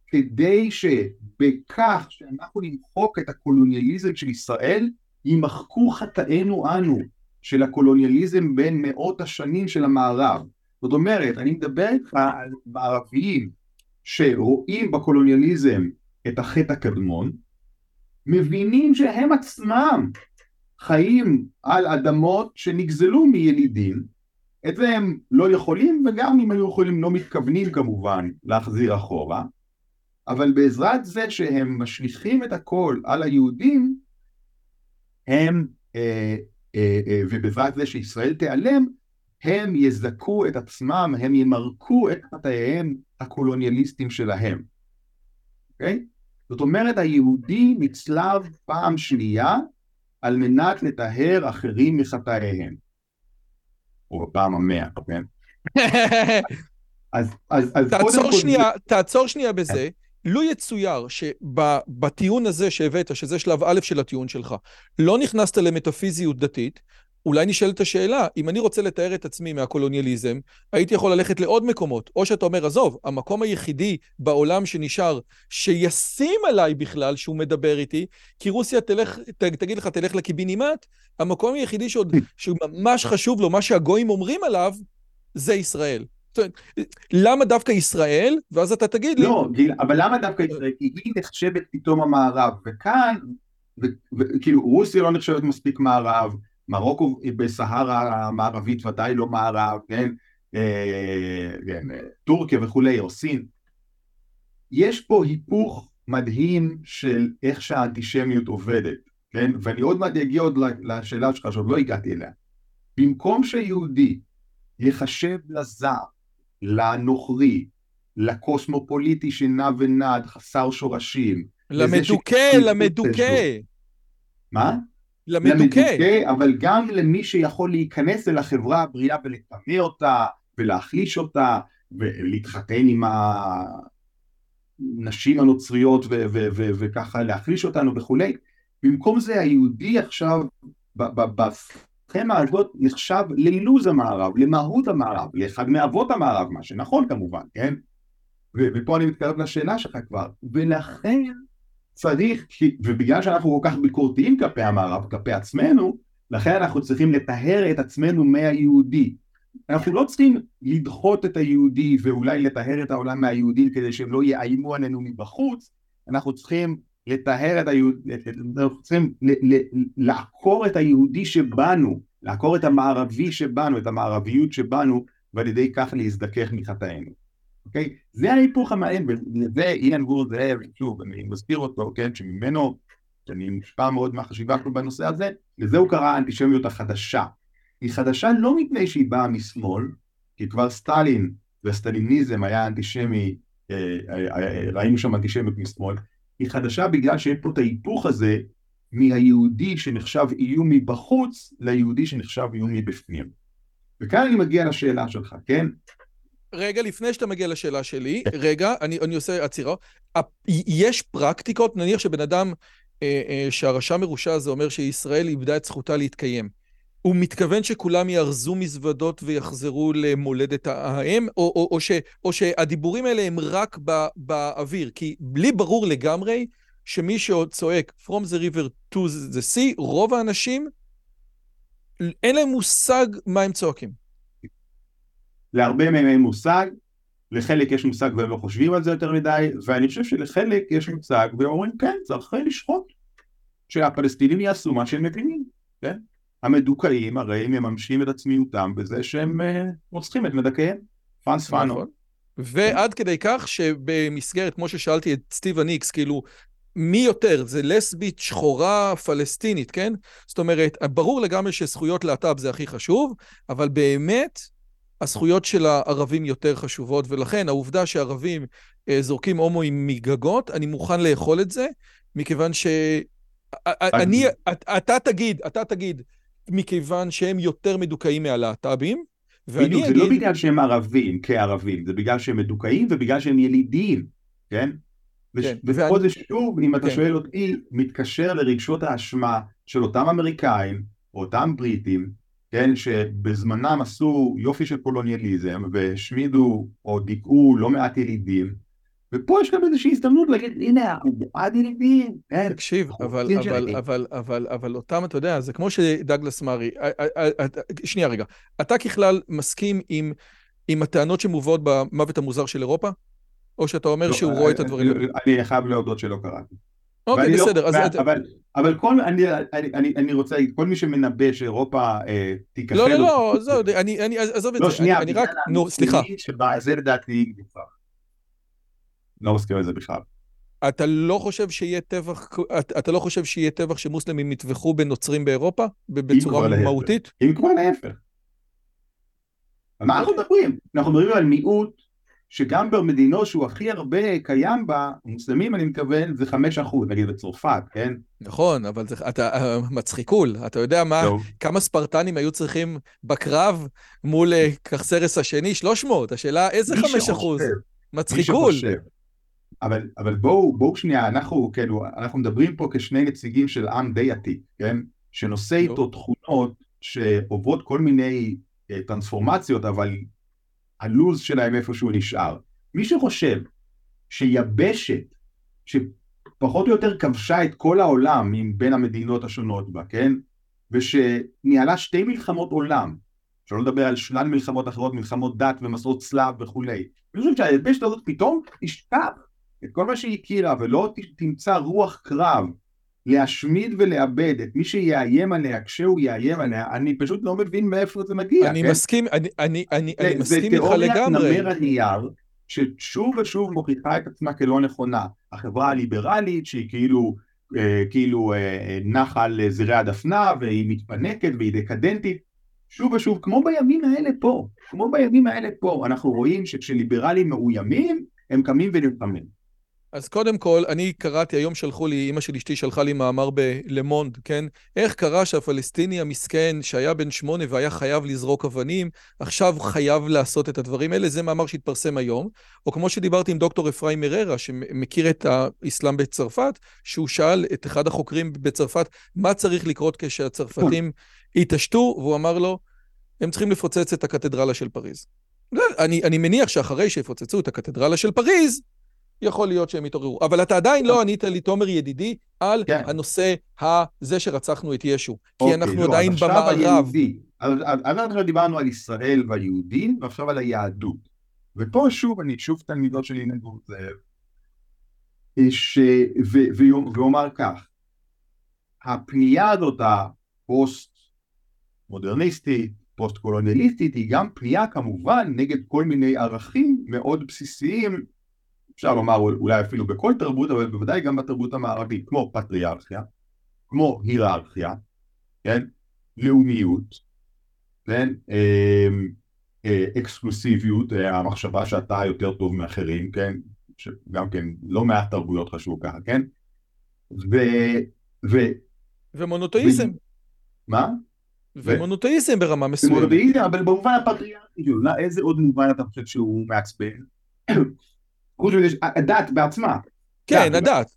כדי שבכך שאנחנו נמחוק את הקולוניאליזם של ישראל, יימחקו חטאינו אנו של הקולוניאליזם בין מאות השנים של המערב. זאת אומרת, אני מדבר איתך על מערביים שרואים בקולוניאליזם את החטא הקדמון, מבינים שהם עצמם חיים על אדמות שנגזלו מילידים, את זה הם לא יכולים, וגם אם היו יכולים לא מתכוונים כמובן להחזיר אחורה, אבל בעזרת זה שהם משליכים את הכל על היהודים, הם, אה, אה, אה, ובעזרת זה שישראל תיעלם, הם יזכו את עצמם, הם ימרקו את חטאיהם הקולוניאליסטים שלהם. אוקיי? Okay? זאת אומרת, היהודי נצלב פעם שנייה על מנת לטהר אחרים מחטאיהם. או בפעם המאה, כן? *laughs* אז, אז, אז תעצור שנייה, כל... תעצור שנייה בזה. לו יצויר שבטיעון הזה שהבאת, שזה שלב א' של הטיעון שלך, לא נכנסת למטאפיזיות דתית, אולי נשאלת השאלה, אם אני רוצה לתאר את עצמי מהקולוניאליזם, הייתי יכול ללכת לעוד מקומות. או שאתה אומר, עזוב, המקום היחידי בעולם שנשאר, שישים עליי בכלל, שהוא מדבר איתי, כי רוסיה תלך, ת, תגיד לך, תלך לקיבינימט, המקום היחידי שעוד, שהוא ממש חשוב לו, מה שהגויים אומרים עליו, זה ישראל. למה דווקא ישראל? ואז אתה תגיד לי... לא, גיל, אבל למה דווקא ישראל? כי היא נחשבת פתאום המערב, וכאן, וכאילו רוסיה לא נחשבת מספיק מערב, מרוקו בסהרה המערבית ודאי לא מערב, כן? אה, כן, טורקיה וכולי, או סין. יש פה היפוך מדהים של איך שהאנטישמיות עובדת, כן? ואני עוד מעט אגיע עוד לשאלה שלך שעוד לא הגעתי אליה. במקום שיהודי יחשב לזר, לנוכרי, לקוסמופוליטי שנע ונד, חסר שורשים. למדוכא, למדוכא. מה? למדוכא. אבל גם למי שיכול להיכנס אל החברה הבריאה ולטמא אותה, ולהחליש אותה, ולהתחתן עם הנשים הנוצריות וככה להחליש אותנו וכולי. במקום זה היהודי עכשיו, בסכמה הזאת נחשב לאילוז המערב, למהות המערב, לאחד מאבות המערב, מה שנכון כמובן, כן? ופה אני מתקרב לשאלה שלך כבר, ולכן צריך, ובגלל שאנחנו כל כך ביקורתיים כלפי המערב, כלפי עצמנו, לכן אנחנו צריכים לטהר את עצמנו מהיהודי. אנחנו לא צריכים לדחות את היהודי ואולי לטהר את העולם מהיהודים כדי שהם לא יאיימו עלינו מבחוץ, אנחנו צריכים לטהר את היהודי, אנחנו צריכים לעקור את היהודי שבנו, לעקור את המערבי שבנו, את המערביות שבנו, ועל ידי כך להזדכך מחטאינו. אוקיי? זה ההיפוך המעניין, וזה אילן גור זאב, שוב, אני מזכיר אותו, כן, שממנו, שאני מושפע מאוד מהחשיבה שלו בנושא הזה, לזה הוא קרא האנטישמיות החדשה. היא חדשה לא מפני שהיא באה משמאל, כי כבר סטלין וסטליניזם היה אנטישמי, אה, אה, ראינו שם אנטישמיות משמאל, היא חדשה בגלל שיש פה את ההיפוך הזה מהיהודי שנחשב איום מבחוץ ליהודי שנחשב איום מבפנים. וכאן אני מגיע לשאלה שלך, כן? רגע, לפני שאתה מגיע לשאלה שלי, כן. רגע, אני, אני עושה עצירה. יש פרקטיקות, נניח שבן אדם אה, אה, שהרשע מרושע הזה אומר שישראל איבדה את זכותה להתקיים. הוא מתכוון שכולם יארזו מזוודות ויחזרו למולדת האם, או, או, או, ש, או שהדיבורים האלה הם רק בא, באוויר? כי לי ברור לגמרי שמי שצועק From the river to the sea, רוב האנשים, אין להם מושג מה הם צועקים. להרבה מהם אין מושג, לחלק יש מושג והם לא חושבים על זה יותר מדי, ואני חושב שלחלק יש מושג והם אומרים כן, צריך לשחוט, שהפלסטינים יעשו מה שהם מבינים, כן? המדוכאים הרי מממשים את עצמיותם בזה שהם uh, רוצחים את מדכאיהם, פאנס פאנו. נכון. ועד כדי כך שבמסגרת, כמו ששאלתי את סטיבן איקס, כאילו, מי יותר? זה לסבית שחורה פלסטינית, כן? זאת אומרת, ברור לגמרי שזכויות להט"ב זה הכי חשוב, אבל באמת, הזכויות של הערבים יותר חשובות, ולכן העובדה שערבים אה, זורקים הומואים מגגות, אני מוכן לאכול את זה, מכיוון ש... אני, אתה תגיד, אתה תגיד, מכיוון שהם יותר מדוכאים מהלהט"בים, ואני אגיד... זה לא בגלל שהם ערבים כערבים, זה בגלל שהם מדוכאים ובגלל שהם ילידים, כן? כן ופה זה שוב, אם אתה כן. שואל אותי, מתקשר לרגשות האשמה של אותם אמריקאים, או אותם בריטים, כן, שבזמנם עשו יופי של קולוניאליזם, והשמידו או דיכאו לא מעט ילידים, ופה יש גם איזושהי הזדמנות להגיד, הנה, אנחנו בעד ילידים. תקשיב, אבל, אבל, אבל, אבל, אבל אותם, אתה יודע, זה כמו שדגלס מארי, שנייה רגע, אתה ככלל מסכים עם, עם הטענות שמובאות במוות המוזר של אירופה? או שאתה אומר לא, שהוא רואה את הדברים האלה? אני חייב להודות שלא קראתי. אוקיי, לא- בסדר. אז... אבל, אבל כל, אני, אני, אני רוצה להגיד, כל מי שמנבא שאירופה אה, תיכחל... לא, לא, לא, עזוב, אני, אני, עזוב את לא, זה. לא, שנייה, אני רק, נו, סליחה. זה לדעתי לא מסכים על זה בכלל. אתה לא חושב שיהיה טבח, אתה לא חושב שיהיה טבח שמוסלמים יטבחו בנוצרים באירופה? בצורה מהותית? אם כבר להפך. על מה אנחנו מדברים? אנחנו מדברים על מיעוט שגם במדינות שהוא הכי הרבה קיים בה, מוסלמים אני מתכוון, זה חמש אחוז, נגיד בצרפת, כן? נכון, אבל זה, אתה מצחיקול, אתה יודע מה, טוב. כמה ספרטנים היו צריכים בקרב מול אה, קרסרס השני? 300, השאלה איזה חמש אחוז? מצחיקול. אבל, אבל בואו, בואו שנייה, אנחנו כאילו, אנחנו מדברים פה כשני נציגים של עם די עתיק, כן? שנושא איתו תכונות שעוברות כל מיני uh, טרנספורמציות, אבל הלוז שלהם איפשהו נשאר. מי שחושב שיבשת, שפחות או יותר כבשה את כל העולם בין המדינות השונות בה, כן? ושניהלה שתי מלחמות עולם, שלא לדבר על שלל מלחמות אחרות, מלחמות דת ומסעות צלב וכולי. אני חושב שהיבשת הזאת פתאום תשכח את כל מה שהיא הכירה ולא תמצא רוח קרב להשמיד ולאבד את מי שיאיים עליה כשהוא יאיים עליה, אני פשוט לא מבין מאיפה זה מגיע. אני כן? מסכים, אני, אני, אני, זה, אני מסכים איתך לגמרי. זה תיאוריית נמר הנייר, ששוב ושוב מוכיחה את עצמה כלא נכונה. החברה הליברלית שהיא כאילו, אה, כאילו אה, נחה על זרי הדפנה והיא מתפנקת והיא דקדנטית, שוב ושוב, כמו בימים האלה פה, כמו בימים האלה פה, אנחנו רואים שכשליברלים מאוימים, הם קמים ונלחמים. אז קודם כל, אני קראתי, היום שלחו לי, אימא של אשתי שלחה לי מאמר בלמונד, כן? איך קרה שהפלסטיני המסכן שהיה בן שמונה והיה חייב לזרוק אבנים, עכשיו חייב לעשות את הדברים האלה? זה מאמר שהתפרסם היום. או כמו שדיברתי עם דוקטור אפרים מררה, שמכיר את האסלאם בצרפת, שהוא שאל את אחד החוקרים בצרפת, מה צריך לקרות כשהצרפתים יתעשתו, והוא אמר לו, הם צריכים לפוצץ את הקתדרלה של פריז. אני, אני מניח שאחרי שיפוצצו את הקתדרלה של פריז, יכול להיות שהם יתעוררו. אבל אתה עדיין לא ענית לי, תומר ידידי, על כן. הנושא הזה שרצחנו את ישו. כי אוקיי, אנחנו לא, עדיין במערב. אז אנחנו דיברנו על ישראל והיהודים, ועכשיו על היהדות. ופה שוב, אני שוב תלמידות שלי נגעו זאב, ואומר כך, הפנייה הזאת הפוסט מודרניסטית, פוסט קולוניאליסטית, היא גם פנייה כמובן נגד כל מיני ערכים מאוד בסיסיים אפשר לומר אולי אפילו בכל תרבות, אבל בוודאי גם בתרבות המערבית, כמו פטריארכיה, כמו היררכיה, כן? לאומיות, כן? אקסקלוסיביות, המחשבה שאתה יותר טוב מאחרים, כן? שגם כן לא מעט תרבויות חשבו ככה, כן? ו... ו... ומונותאיזם. ו... מה? ומונותאיזם ברמה מסוימת. ומונותאיזם, אבל במובן הפטריארכי, איזה עוד מובן אתה חושב שהוא מעצבן? חוץ מזה, הדת בעצמה. כן, הדת,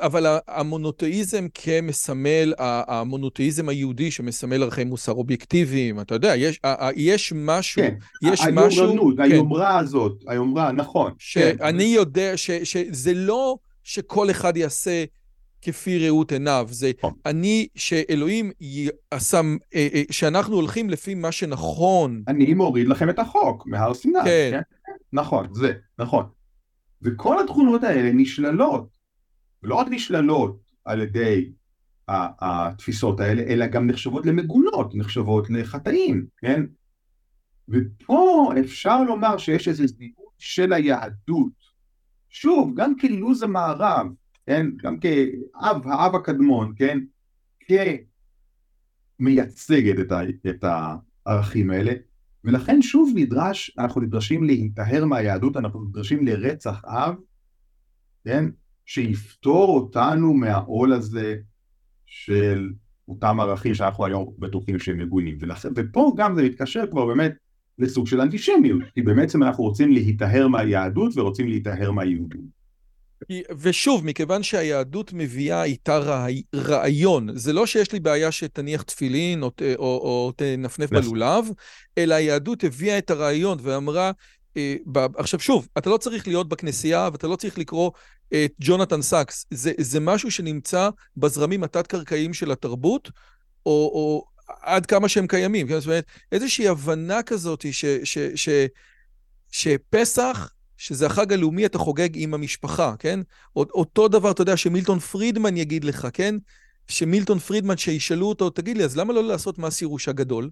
אבל המונותאיזם כמסמל, המונותאיזם היהודי שמסמל ערכי מוסר אובייקטיביים, אתה יודע, יש משהו, כן, יש משהו... היומרנות, כן. היומרה הזאת, היומרה, נכון. כן. שאני יודע שזה לא שכל אחד יעשה כפי ראות עיניו, זה נכון. אני, שאלוהים עשה, אה, אה, שאנחנו הולכים לפי מה שנכון. אני מוריד לכם את החוק מהר סיני. כן. נכון, זה, נכון. וכל התכונות האלה נשללות, לא רק נשללות על ידי התפיסות האלה, אלא גם נחשבות למגונות, נחשבות לחטאים, כן? ופה אפשר לומר שיש איזה זיהוי של היהדות, שוב, גם כלוז המערב, כן? גם כאב, האב הקדמון, כן? כמייצגת את, ה, את הערכים האלה, ולכן שוב נדרש, אנחנו נדרשים להיטהר מהיהדות, אנחנו נדרשים לרצח אב, כן? שיפתור אותנו מהעול הזה של אותם ערכים שאנחנו היום בטוחים שהם מגוינים. ופה גם זה מתקשר כבר באמת לסוג של אנטישמיות, כי בעצם אנחנו רוצים להיטהר מהיהדות ורוצים להיטהר מהיהודים. ושוב, מכיוון שהיהדות מביאה איתה רעי, רעיון, זה לא שיש לי בעיה שתניח תפילין או, או, או תנפנף בלולב, אלא היהדות הביאה את הרעיון ואמרה, אה, ב, עכשיו שוב, אתה לא צריך להיות בכנסייה ואתה לא צריך לקרוא את ג'ונתן סאקס, זה, זה משהו שנמצא בזרמים התת-קרקעיים של התרבות, או, או עד כמה שהם קיימים? זאת אומרת, איזושהי הבנה כזאת ש, ש, ש, שפסח שזה החג הלאומי אתה חוגג עם המשפחה, כן? אותו דבר, אתה יודע, שמילטון פרידמן יגיד לך, כן? שמילטון פרידמן, שישאלו אותו, תגיד לי, אז למה לא לעשות מס ירושה גדול?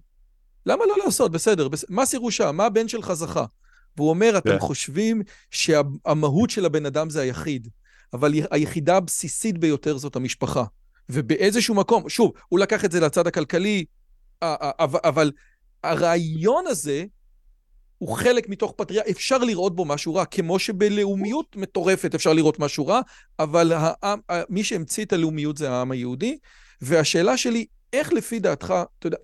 למה לא לעשות? בסדר, בס... מס ירושה, מה הבן שלך זכה? והוא אומר, אתם yeah. כן. חושבים שהמהות של הבן אדם זה היחיד, אבל היחידה הבסיסית ביותר זאת המשפחה. ובאיזשהו מקום, שוב, הוא לקח את זה לצד הכלכלי, אבל הרעיון הזה, הוא חלק מתוך פטריה, אפשר לראות בו משהו רע, כמו שבלאומיות מטורפת אפשר לראות משהו רע, אבל העם, מי שהמציא את הלאומיות זה העם היהודי. והשאלה שלי, איך לפי דעתך, אתה יודע,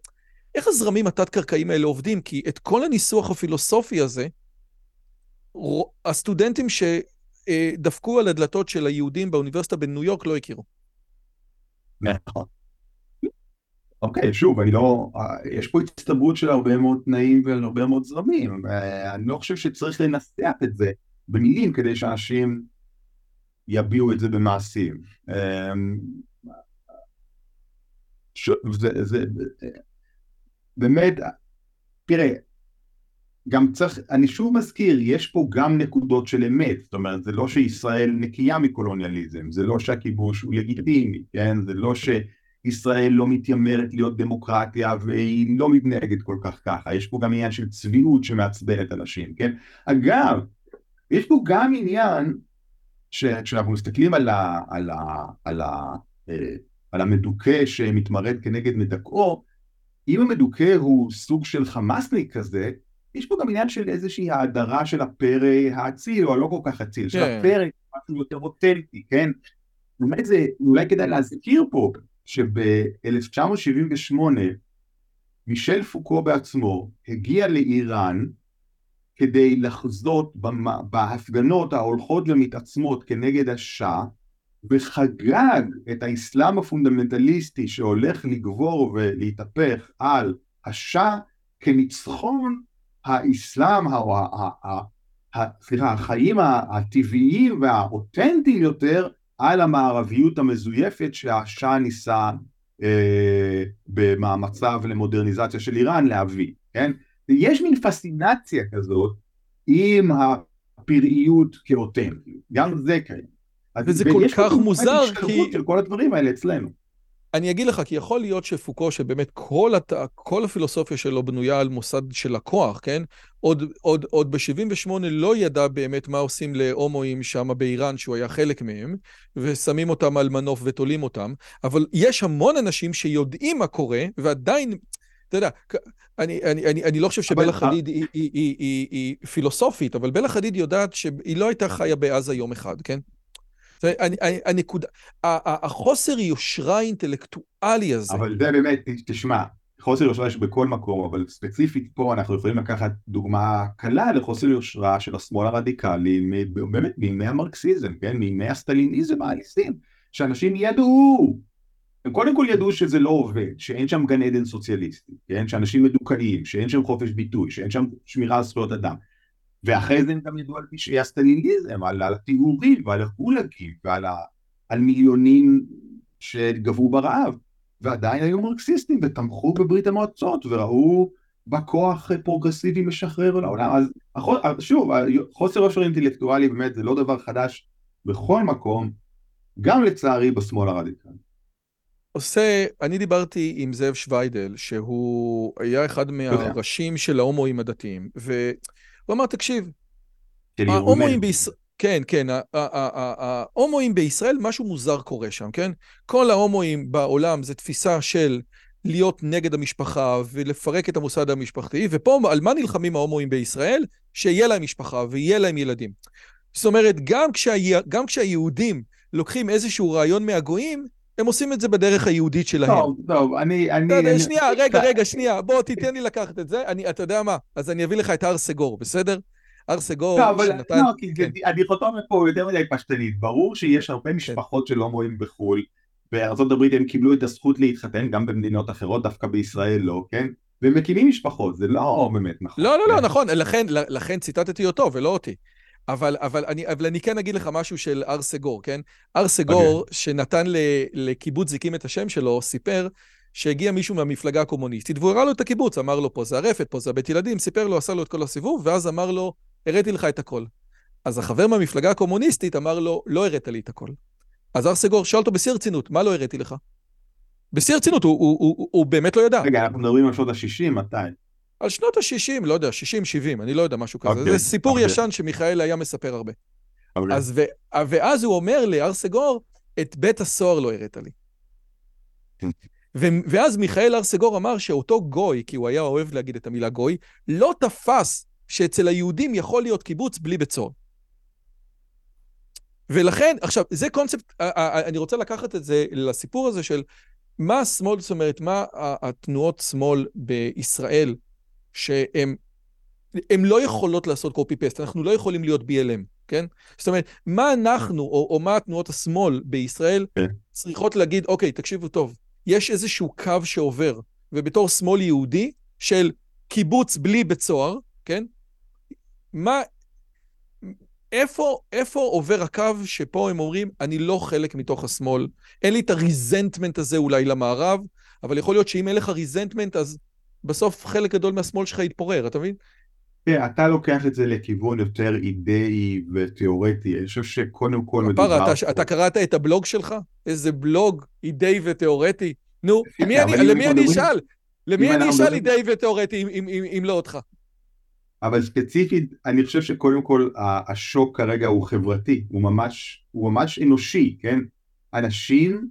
איך הזרמים התת-קרקעיים האלה עובדים? כי את כל הניסוח הפילוסופי הזה, הסטודנטים שדפקו על הדלתות של היהודים באוניברסיטה בניו יורק לא הכירו. נכון. אוקיי, שוב, אני לא... יש פה הצטברות של הרבה מאוד תנאים והרבה מאוד זרמים. אני לא חושב שצריך לנסח את זה במילים כדי שאנשים יביעו את זה במעשים. אמ, זה, זה באמת, תראה, גם צריך, אני שוב מזכיר, יש פה גם נקודות של אמת, זאת אומרת, זה לא שישראל נקייה מקולוניאליזם, זה לא שהכיבוש הוא לגיטימי, כן? זה לא ש... ישראל לא מתיימרת להיות דמוקרטיה והיא לא מתנהגת כל כך ככה, יש פה גם עניין של צביעות שמעצבנת אנשים, כן? אגב, יש פה גם עניין שכשאנחנו מסתכלים על, ה, על, ה, על, ה, אה, על המדוכא שמתמרד כנגד מדכאו, אם המדוכא הוא סוג של חמאסניק כזה, יש פה גם עניין של איזושהי האדרה של הפרא האציל, או הלא כל כך אציל, כן. של הפרא, משהו יותר אותנטי, כן? באמת זה, אולי כדאי להזכיר פה, שב-1978 מישל פוקו בעצמו הגיע לאיראן כדי לחזות בהפגנות ההולכות ומתעצמות כנגד השאה וחגג את האסלאם הפונדמנטליסטי שהולך לגבור ולהתהפך על השאה כניצחון האסלאם, סליחה, החיים הטבעיים והאותנטיים יותר על המערביות המזויפת שהשאה ניסה אה, במאמציו למודרניזציה של איראן להביא, כן? יש מין פסינציה כזאת עם הפראיות כאותנטיות, גם זה קיים. וזה כל כך מוזר כי... ויש של כל הדברים האלה אצלנו. אני אגיד לך, כי יכול להיות שפוקו, שבאמת כל, הת... כל הפילוסופיה שלו בנויה על מוסד של הכוח, כן? עוד, עוד, עוד ב-78 לא ידע באמת מה עושים להומואים שם באיראן, שהוא היה חלק מהם, ושמים אותם על מנוף ותולים אותם, אבל יש המון אנשים שיודעים מה קורה, ועדיין אתה יודע, אני, אני, אני, אני לא חושב שבלה חדיד היא, היא, היא, היא, היא פילוסופית, אבל בלה חדיד יודעת שהיא לא הייתה חיה בעזה יום אחד, כן? הנקודה, החוסר יושרה האינטלקטואלי הזה. אבל זה באמת, תשמע, חוסר יושרה יש בכל מקום, אבל ספציפית פה אנחנו יכולים לקחת דוגמה קלה לחוסר יושרה של השמאל הרדיקלי, באמת מימי המרקסיזם, כן? מימי הסטליניזם העליזים, שאנשים ידעו, הם קודם כל ידעו שזה לא עובד, שאין שם גן עדן סוציאליסטי, כן? שאנשים מדוכאים, שאין שם חופש ביטוי, שאין שם שמירה על זכויות אדם. ואחרי זה הם גם ידעו על פשעי הסטליניזם, על, על הטיהורים ועל הגולאגים ועל ה, על מיליונים שגוועו ברעב. ועדיין היו מרקסיסטים ותמכו בברית המועצות וראו בה כוח פרוגרסיבי משחרר לעולם. אז שוב, חוסר עושר אינטלקטואלי באמת זה לא דבר חדש בכל מקום, גם לצערי בשמאל הרדיקלי. עושה, אני דיברתי עם זאב שוויידל, שהוא היה אחד מהראשים של ההומואים הדתיים, והוא אמר, תקשיב, ההומואים בישראל... כן, כן, ההומואים בישראל, משהו מוזר קורה שם, כן? כל ההומואים בעולם זה תפיסה של להיות נגד המשפחה ולפרק את המוסד המשפחתי, ופה על מה נלחמים ההומואים בישראל? שיהיה להם משפחה ויהיה להם ילדים. זאת אומרת, גם, כשהיה, גם כשהיהודים לוקחים איזשהו רעיון מהגויים, הם עושים את זה בדרך היהודית שלהם. טוב, טוב, אני... אני, אני שנייה. רגע, רגע, שנייה, בוא, תיתן לי לקחת את זה. אני, אתה יודע מה? אז אני אביא לך את הר סגור, בסדר? הר סגור לא, אבל, שנתן... לא, כי כן. הדיכוטומיה פה יותר מדי פשטנית. ברור שיש הרבה כן. משפחות שלא מורים בחו"ל. בארה"ב הם קיבלו את הזכות להתחתן גם במדינות אחרות, דווקא בישראל לא, כן? והם מקימים משפחות, זה לא באמת נכון. לא, לא, לא, כן? נכון, לכן, לכן ציטטתי אותו ולא אותי. אבל, אבל, אני, אבל אני כן אגיד לך משהו של הר סגור, כן? הר סגור, okay. שנתן לקיבוץ זיקים את השם שלו, סיפר שהגיע מישהו מהמפלגה הקומוניסטית, והוא הראה לו את הקיבוץ, אמר לו, פה זה הרפת, פה זה הבית ילדים, סיפר לו, עשה לו את כל הסיבוב, ואז אמר לו, הראיתי לך את הכל. אז החבר מהמפלגה הקומוניסטית אמר לו, לא הראת לי את הכל. אז הר סגור שאל אותו בשיא הרצינות, מה לא הראיתי לך? בשיא הרצינות, הוא, הוא, הוא, הוא, הוא באמת לא ידע. רגע, אנחנו מדברים על שנות ה-60, מתי? על שנות ה-60, לא יודע, 60-70, אני לא יודע, משהו כזה. Okay, אוקיי, זה סיפור okay. אוקיי. ישן שמיכאל היה מספר הרבה. Okay. אוקיי. אז ו, ואז הוא אומר להר סגור, את בית הסוהר לא הראת לי. *laughs* ו, ואז מיכאל הר סגור אמר שאותו גוי, כי הוא היה אוהב להגיד את המילה גוי, לא תפס שאצל היהודים יכול להיות קיבוץ בלי בית סוהר. ולכן, עכשיו, זה קונספט, אני רוצה לקחת את זה לסיפור הזה של מה השמאל, זאת אומרת, מה התנועות שמאל בישראל שהן לא יכולות לעשות קופי-פסט, אנחנו לא יכולים להיות BLM, כן? זאת אומרת, מה אנחנו, או, או מה תנועות השמאל בישראל כן. צריכות להגיד, אוקיי, תקשיבו טוב, יש איזשהו קו שעובר, ובתור שמאל יהודי של קיבוץ בלי בית סוהר, כן? מה, איפה, איפה עובר הקו שפה הם אומרים, אני לא חלק מתוך השמאל, אין לי את הריזנטמנט הזה אולי למערב, אבל יכול להיות שאם אין לך ריזנטמנט, אז בסוף חלק גדול מהשמאל שלך יתפורר, אתה מבין? כן, אתה לוקח את זה לכיוון יותר אידאי ותיאורטי, אני חושב שקודם כל מדובר... פרה, אתה, אתה קראת את הבלוג שלך? איזה בלוג אידאי ותיאורטי? נו, למי אני, למי אני אשאל? למי אני אשאל אידאי ותיאורטי אם לא אותך? אבל ספציפית, אני חושב שקודם כל השוק כרגע הוא חברתי, הוא ממש, הוא ממש אנושי, כן? אנשים,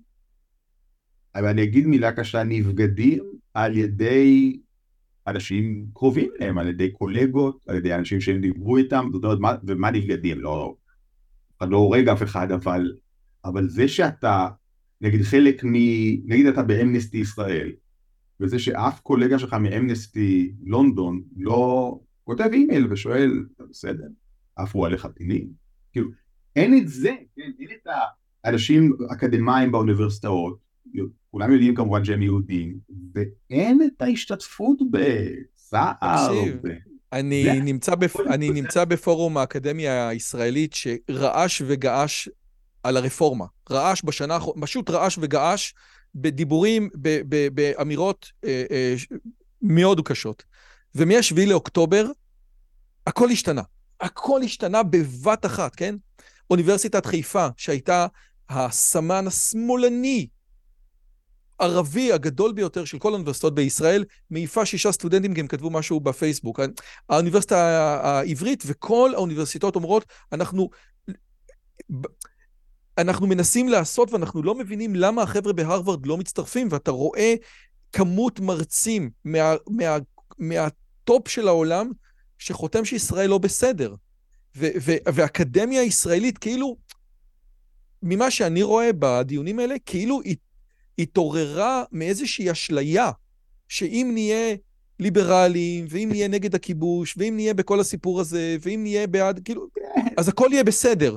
אבל אני אגיד מילה קשה, נבגדים על ידי אנשים קרובים להם, על ידי קולגות, על ידי אנשים שהם דיברו איתם, זאת אומרת, מה, ומה נבגדים? לא, אחד לא הורג אף אחד, אבל, אבל זה שאתה, נגיד חלק מ... נגיד אתה באמנסטי ישראל, וזה שאף קולגה שלך מאמנסטי לונדון לא כותב אימייל ושואל, אתה בסדר? עפו עליך טילים? כאילו, אין את זה, כן? אין את האנשים אקדמאים באוניברסיטאות, כולם יודעים כמובן שהם יהודים, ואין את ההשתתפות בצער. אני, נמצא, בפ... אני נמצא בפורום האקדמיה הישראלית שרעש וגעש על הרפורמה. רעש בשנה האחרונה, פשוט רעש וגעש בדיבורים, ב... ב... באמירות אה, אה, מאוד קשות. ומ-7 לאוקטובר הכל השתנה. הכל השתנה בבת אחת, כן? אוניברסיטת חיפה, שהייתה הסמן השמאלני ערבי הגדול ביותר של כל האוניברסיטאות בישראל, מעיפה שישה סטודנטים כי הם כתבו משהו בפייסבוק. האוניברסיטה העברית וכל האוניברסיטאות אומרות, אנחנו, אנחנו מנסים לעשות ואנחנו לא מבינים למה החבר'ה בהרווארד לא מצטרפים, ואתה רואה כמות מרצים מה, מה, מהטופ של העולם שחותם שישראל לא בסדר. ו, ו, ואקדמיה הישראלית, כאילו, ממה שאני רואה בדיונים האלה, כאילו התעוררה מאיזושהי אשליה, שאם נהיה ליברליים, ואם נהיה נגד הכיבוש, ואם נהיה בכל הסיפור הזה, ואם נהיה בעד, כאילו, אז הכל יהיה בסדר.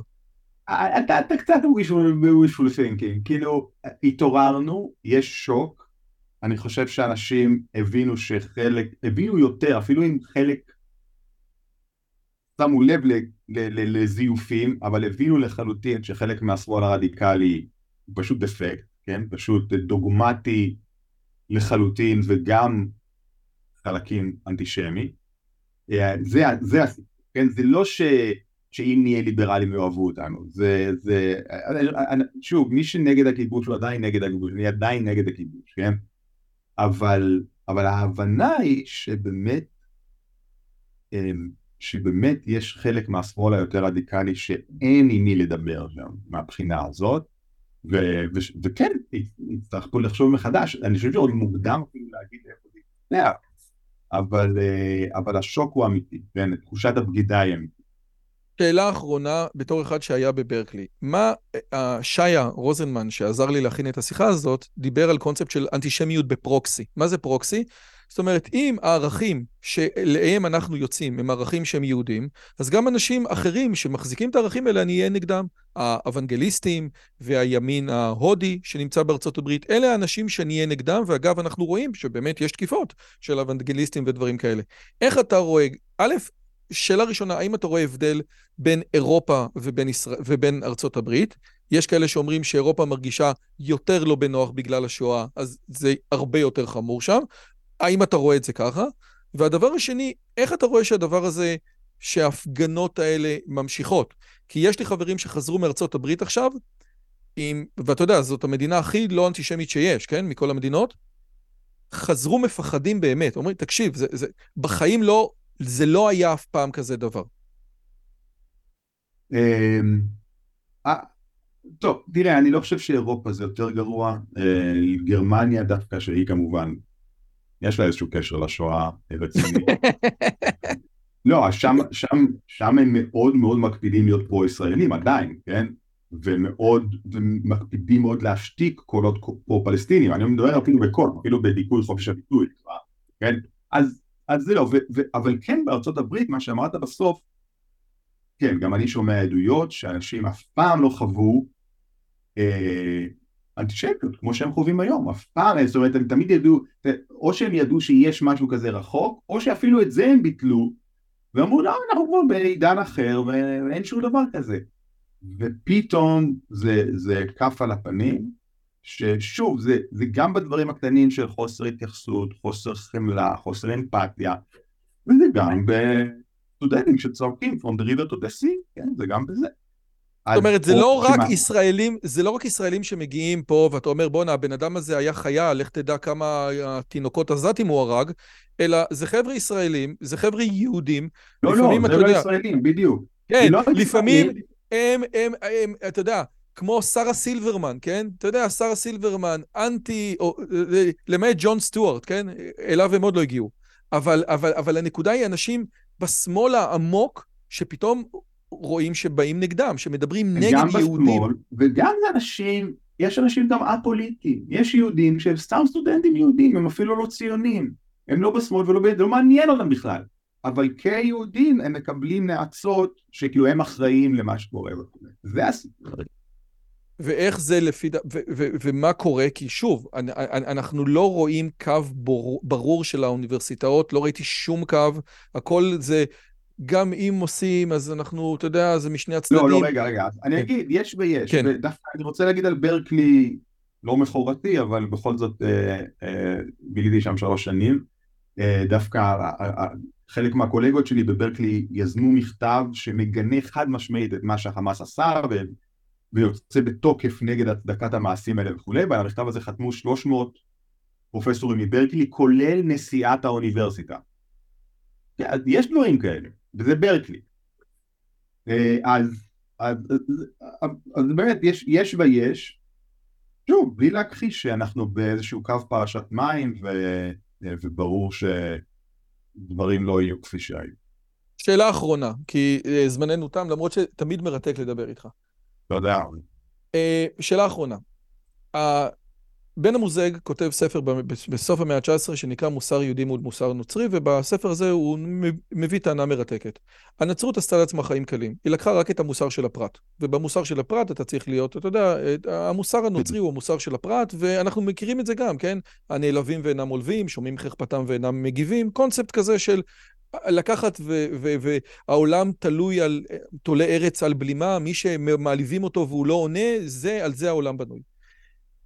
אתה, אתה קצת wishful thinking, כאילו, התעוררנו, יש שוק, אני חושב שאנשים הבינו שחלק, הבינו יותר, אפילו אם חלק שמו לב לזיופים, אבל הבינו לחלוטין שחלק מהשמאל הרדיקלי הוא פשוט דפקט, כן? פשוט דוגמטי לחלוטין וגם חלקים אנטישמי. אה, זה, זה הסיפור, כן? זה לא ש, שאם נהיה ליברלים יאהבו אותנו, זה, זה, שוב, מי שנגד הכיבוש הוא עדיין נגד הכיבוש, אני עדיין נגד הכיבוש, כן? אבל, אבל ההבנה היא שבאמת, אמ, שבאמת יש חלק מהשמאל היותר רדיקלי שאין עם מי לדבר שם מהבחינה הזאת, וכן, יצטרכו לחשוב מחדש, אני חושב שעוד מוקדם אפילו להגיד איפה זה יתנע, אבל, אה, אבל השוק הוא אמיתי, כן, תחושת הבגידה היא אמיתית. שאלה אחרונה, בתור אחד שהיה בברקלי, מה אה, שיה רוזנמן, שעזר לי להכין את השיחה הזאת, דיבר על קונספט של אנטישמיות בפרוקסי. מה זה פרוקסי? זאת אומרת, אם הערכים שלהם אנחנו יוצאים הם ערכים שהם יהודים, אז גם אנשים אחרים שמחזיקים את הערכים האלה, אני אהיה נגדם. האוונגליסטים והימין ההודי שנמצא בארצות הברית, אלה האנשים שאני אהיה נגדם, ואגב, אנחנו רואים שבאמת יש תקיפות של אוונגליסטים ודברים כאלה. איך אתה רואה, א', שאלה ראשונה, האם אתה רואה הבדל בין אירופה ובין, ישראל, ובין ארצות הברית? יש כאלה שאומרים שאירופה מרגישה יותר לא בנוח בגלל השואה, אז זה הרבה יותר חמור שם. האם אתה רואה את זה ככה? והדבר השני, איך אתה רואה שהדבר הזה, שההפגנות האלה ממשיכות? כי יש לי חברים שחזרו מארצות הברית עכשיו, עם, ואתה יודע, זאת המדינה הכי לא אנטישמית שיש, כן? מכל המדינות. חזרו מפחדים באמת, אומרים, תקשיב, זה, זה, בחיים לא, זה לא היה אף פעם כזה דבר. אמ, אה, טוב, תראה, אני לא חושב שאירופה זה יותר גרוע. אה, גרמניה דווקא, שהיא כמובן יש לה איזשהו קשר לשואה רציני. *laughs* לא, שם, שם, שם הם מאוד מאוד מקפידים להיות פרו-ישראלים עדיין, כן? ומאוד, ומקפידים מאוד להשתיק קולות פרו-פלסטינים, אני מדבר אפילו בקול, אפילו בדיכוי חופש הביטוי, כן? אז, אז זה לא, ו, ו, אבל כן בארצות הברית, מה שאמרת בסוף, כן, גם אני שומע עדויות שאנשים אף פעם לא חוו אה, אנטישמיות, כמו שהם חווים היום, אף פעם, זאת אומרת, הם תמיד ידעו, או שהם ידעו שיש משהו כזה רחוק, או שאפילו את זה הם ביטלו, ואמרו, לא, אנחנו כבר בעידן אחר, ואין שום דבר כזה. ופתאום זה, זה כף על הפנים, ששוב, זה, זה גם בדברים הקטנים של חוסר התייחסות, חוסר חמלה, חוסר אמפתיה, וזה גם בסטודנטים שצועקים From the river to the sea, כן, זה גם בזה. זאת אומרת, זה לא רק ישראלים, זה לא רק ישראלים שמגיעים פה, ואתה אומר, בואנה, הבן אדם הזה היה חיה, לך תדע כמה תינוקות עזתים הוא הרג, אלא זה חבר'ה ישראלים, זה חבר'ה יהודים. לא, לא, זה לא ישראלים, בדיוק. כן, לא לפעמים הם, הם, הם, אתה יודע, כמו שרה סילברמן, כן? אתה יודע, שרה סילברמן, אנטי, או, למעט ג'ון סטוארט, כן? אליו הם עוד לא הגיעו. אבל, אבל, אבל הנקודה היא אנשים בשמאל העמוק, שפתאום רואים שבאים נגדם, שמדברים נגד גם יהודים. גם בשמאל, וגם אנשים, יש אנשים גם א-פוליטיים, יש יהודים שהם סתם סטודנטים יהודים, הם אפילו לא ציונים, הם לא בשמאל ולא ביד, לא מעניין אותם בכלל, אבל כיהודים הם מקבלים נאצות שכאילו הם אחראים למה שקורה זה הסיפור. ואיך זה לפי, ומה קורה? כי שוב, אנחנו לא רואים קו ברור של האוניברסיטאות, לא ראיתי שום קו, הכל זה גם אם עושים, אז אנחנו, אתה יודע, זה משני הצדדים. לא, לא, רגע, רגע, אני כן. אגיד, יש ויש, כן. ודווקא אני רוצה להגיד על ברקלי, לא מכורתי, אבל בכל זאת אה, אה, ביליתי שם שלוש שנים, אה, דווקא אה, אה, חלק מהקולגות שלי בברקלי יזמו מכתב שמגנה חד משמעית את מה שהחמאס עשה, ו... ויוצא בתוקף נגד הצדקת המעשים האלה וכולי, ועל המכתב הזה חתמו 300 פרופסורים מברקלי, כולל נשיאת האוניברסיטה. יש דברים כאלה. וזה ברקלי. אה, אז, אז, אז, אז באמת יש, יש ויש, שוב, בלי להכחיש שאנחנו באיזשהו קו פרשת מים, ו... וברור שדברים לא יהיו כפי שהיו. שאלה אחרונה, כי אה, זמננו תם, למרות שתמיד מרתק לדבר איתך. תודה. אה, שאלה אחרונה. בן המוזג כותב ספר בסוף המאה ה-19 שנקרא מוסר יהודי מול מוסר נוצרי, ובספר הזה הוא מביא טענה מרתקת. הנצרות עשתה לעצמה חיים קלים. היא לקחה רק את המוסר של הפרט. ובמוסר של הפרט אתה צריך להיות, אתה יודע, המוסר הנוצרי הוא המוסר של הפרט, ואנחנו מכירים את זה גם, כן? הנעלבים ואינם עולבים, שומעים חרפתם ואינם מגיבים, קונספט כזה של לקחת והעולם תלוי על, תולה ארץ על בלימה, מי שמעליבים אותו והוא לא עונה, זה, על זה העולם בנוי.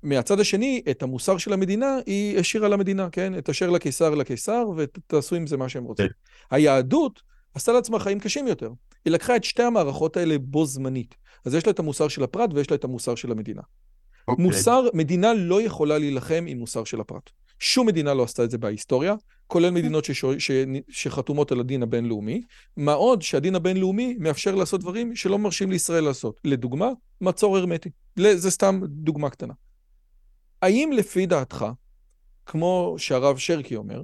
מהצד השני, את המוסר של המדינה, היא השאירה למדינה, כן? את אשר לקיסר לקיסר, ותעשו עם זה מה שהם רוצים. כן. היהדות עשתה לעצמה חיים קשים יותר. היא לקחה את שתי המערכות האלה בו זמנית. אז יש לה את המוסר של הפרט ויש לה את המוסר של המדינה. Okay. אוקיי. מוסר, מדינה לא יכולה להילחם עם מוסר של הפרט. שום מדינה לא עשתה את זה בהיסטוריה, כולל מדינות ששו, ש, שחתומות על הדין הבינלאומי. מה עוד שהדין הבינלאומי מאפשר לעשות דברים שלא מרשים לישראל לעשות. לדוגמה, מצור הרמטי. זה סתם דוגמה קטנה. האם לפי דעתך, כמו שהרב שרקי אומר,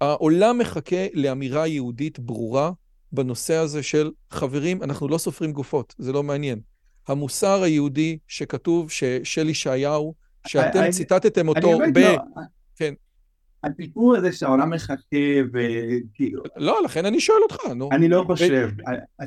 העולם מחכה לאמירה יהודית ברורה בנושא הזה של חברים, אנחנו לא סופרים גופות, זה לא מעניין. המוסר היהודי שכתוב של ישעיהו, שאתם ציטטתם אותו ב... לא. כן. הסיפור הזה שהעולם מחכה וכאילו... לא, לכן אני שואל אותך, נו. אני לא חושב.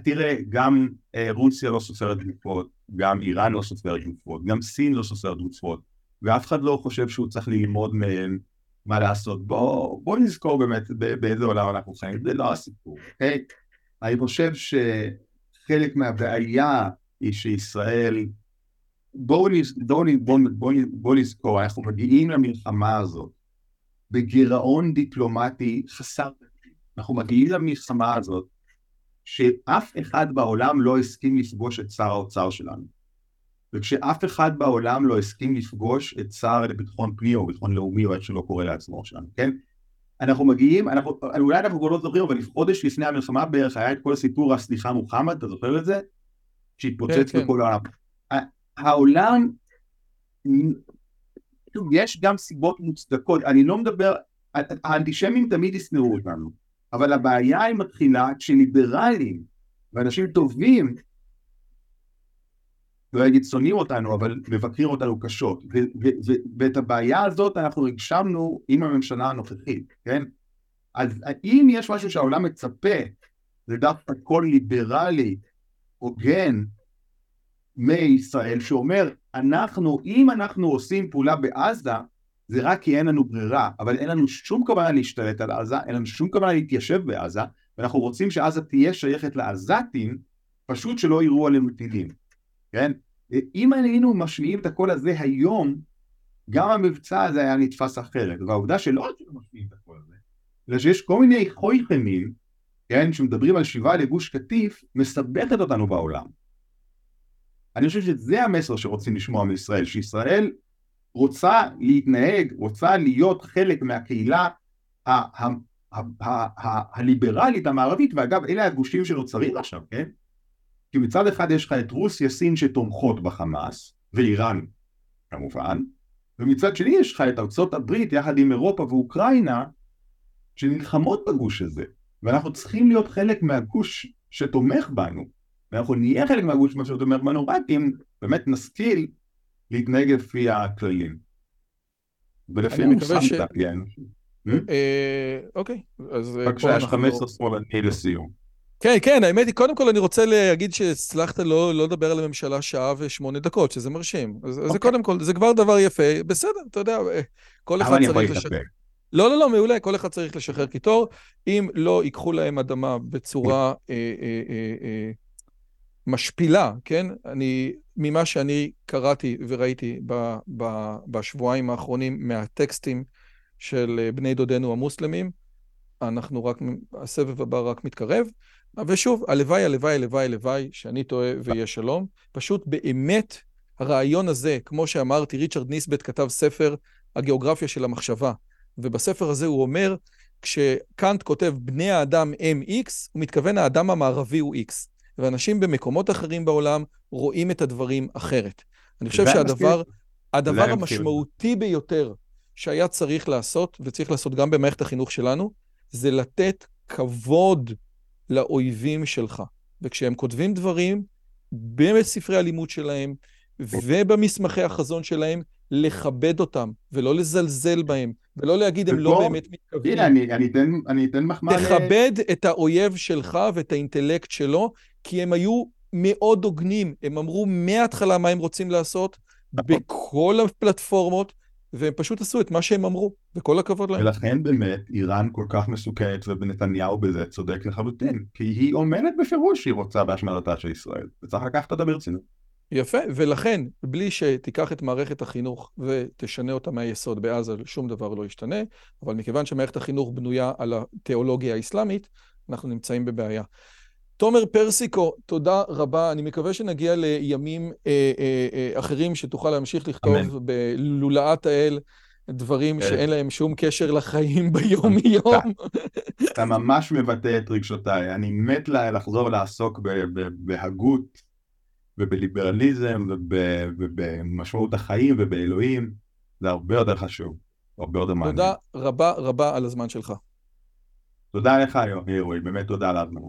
תראה, גם אה, רוסיה לא סופרת גופות, גם איראן לא סופרת גופות, גם סין לא סופרת גופות. ואף אחד לא חושב שהוא צריך ללמוד מהם מה לעשות. בואו בוא נזכור באמת באיזה עולם אנחנו חיים, זה לא הסיפור, אוקיי? אני חושב שחלק מהבעיה היא שישראל, בואו בוא, בוא, בוא, בוא נזכור, אנחנו מגיעים למלחמה הזאת בגירעון דיפלומטי חסר אנחנו מגיעים למלחמה הזאת שאף אחד בעולם לא הסכים לפגוש את שר האוצר שלנו. וכשאף אחד בעולם לא הסכים לפגוש את שר לביטחון פנים או ביטחון לאומי או איך שלא קורא לעצמו שלנו, כן? אנחנו מגיעים, אנחנו, אולי אנחנו כבר לא זוכרים, אבל חודש לפני המלחמה בערך היה את כל הסיפור הסליחה מוחמד, אתה זוכר את זה? שהתפוצץ כן, כן. בכל העולם. העולם, יש גם סיבות מוצדקות, אני לא מדבר, האנטישמים תמיד ישנאו אותנו, אבל הבעיה היא מתחילה כשליברלים ואנשים טובים לא אגיד שונאים אותנו, אבל מבקרים אותנו קשות. ואת הבעיה הזאת אנחנו הגשמנו עם הממשלה הנוכחית, כן? אז אם יש משהו שהעולם מצפה, זה דווקא קול ליברלי, הוגן, מישראל, שאומר, אנחנו, אם אנחנו עושים פעולה בעזה, זה רק כי אין לנו ברירה, אבל אין לנו שום כוונה להשתלט על עזה, אין לנו שום כוונה להתיישב בעזה, ואנחנו רוצים שעזה תהיה שייכת לעזתים, פשוט שלא יראו עלינו טילים, כן? אם היינו משמיעים את הקול הזה היום, גם המבצע הזה היה נתפס אחרת. והעובדה שלא רק שלא משמיעים את הקול הזה, אלא שיש כל מיני חויכנים, כן, שמדברים על שיבה לגוש קטיף, מסבכת אותנו בעולם. אני חושב שזה המסר שרוצים לשמוע מישראל, שישראל רוצה להתנהג, רוצה להיות חלק מהקהילה הליברלית המערבית, ואגב, אלה הגושים שנוצרים עכשיו, כן? כי מצד אחד יש לך את רוסיה, סין שתומכות בחמאס, ואיראן כמובן, ומצד שני יש לך את ארצות הברית יחד עם אירופה ואוקראינה שנלחמות בגוש הזה, ואנחנו צריכים להיות חלק מהגוש שתומך בנו, ואנחנו נהיה חלק מהגוש שתומך בנו רק אם באמת נשכיל להתנהג לפי הכללים. ולפי ש... כן. אה, אוקיי, אז... אה, בבקשה, יש 15 שמאלני לסיום. כן, כן, האמת היא, קודם כל אני רוצה להגיד שהצלחת לא, לא לדבר על הממשלה שעה ושמונה דקות, שזה מרשים. אז okay. זה אוקיי. קודם כל, זה כבר דבר יפה. בסדר, אתה יודע, כל אחד צריך לשחרר. לא, לא, לא, מעולה, כל אחד צריך לשחרר קיטור. אם לא ייקחו להם אדמה בצורה אה, אה, אה, אה, משפילה, כן? אני, ממה שאני קראתי וראיתי ב, ב, בשבועיים האחרונים מהטקסטים של בני דודינו המוסלמים, אנחנו רק, הסבב הבא רק מתקרב. ושוב, הלוואי, הלוואי, הלוואי, הלוואי, שאני טועה ויהיה שלום. פשוט באמת, הרעיון הזה, כמו שאמרתי, ריצ'רד ניסבט כתב ספר, הגיאוגרפיה של המחשבה, ובספר הזה הוא אומר, כשקאנט כותב בני האדם הם איקס, הוא מתכוון האדם המערבי הוא איקס. ואנשים במקומות אחרים בעולם רואים את הדברים אחרת. אני חושב שהדבר הדבר המשמעותי ביותר שהיה צריך לעשות, וצריך לעשות גם במערכת החינוך שלנו, זה לתת כבוד לאויבים שלך. וכשהם כותבים דברים בספרי הלימוד שלהם ובמסמכי החזון שלהם, לכבד אותם, ולא לזלזל בהם, ולא להגיד הם לא באמת מתכוונים. הנה, אני, אני, אתן, אני אתן מחמאה... תכבד את האויב שלך ואת האינטלקט שלו, כי הם היו מאוד הוגנים. הם אמרו מההתחלה מה הם רוצים לעשות. בכל הפלטפורמות, והם פשוט עשו את מה שהם אמרו, וכל הכבוד להם. ולכן באמת איראן כל כך מסוכנת, ונתניהו בזה צודק לחלוטין, כי היא אומרת בפירוש שהיא רוצה בהשמדתה של ישראל, וצריך לקחת אותה ברצינות. יפה, ולכן, בלי שתיקח את מערכת החינוך ותשנה אותה מהיסוד בעזה, שום דבר לא ישתנה, אבל מכיוון שמערכת החינוך בנויה על התיאולוגיה האסלאמית, אנחנו נמצאים בבעיה. תומר פרסיקו, תודה רבה. אני מקווה שנגיע לימים אה, אה, אה, אחרים שתוכל להמשיך לכתוב אמן. בלולאת האל דברים כן. שאין להם שום קשר לחיים ביום-יום. אתה ממש מבטא את רגשותיי. אני מת לחזור לעסוק בהגות ובליברליזם ובמשמעות החיים ובאלוהים. זה הרבה יותר חשוב, הרבה יותר מעניין. תודה רבה רבה על הזמן שלך. תודה לך, יואי, באמת תודה על הזמן.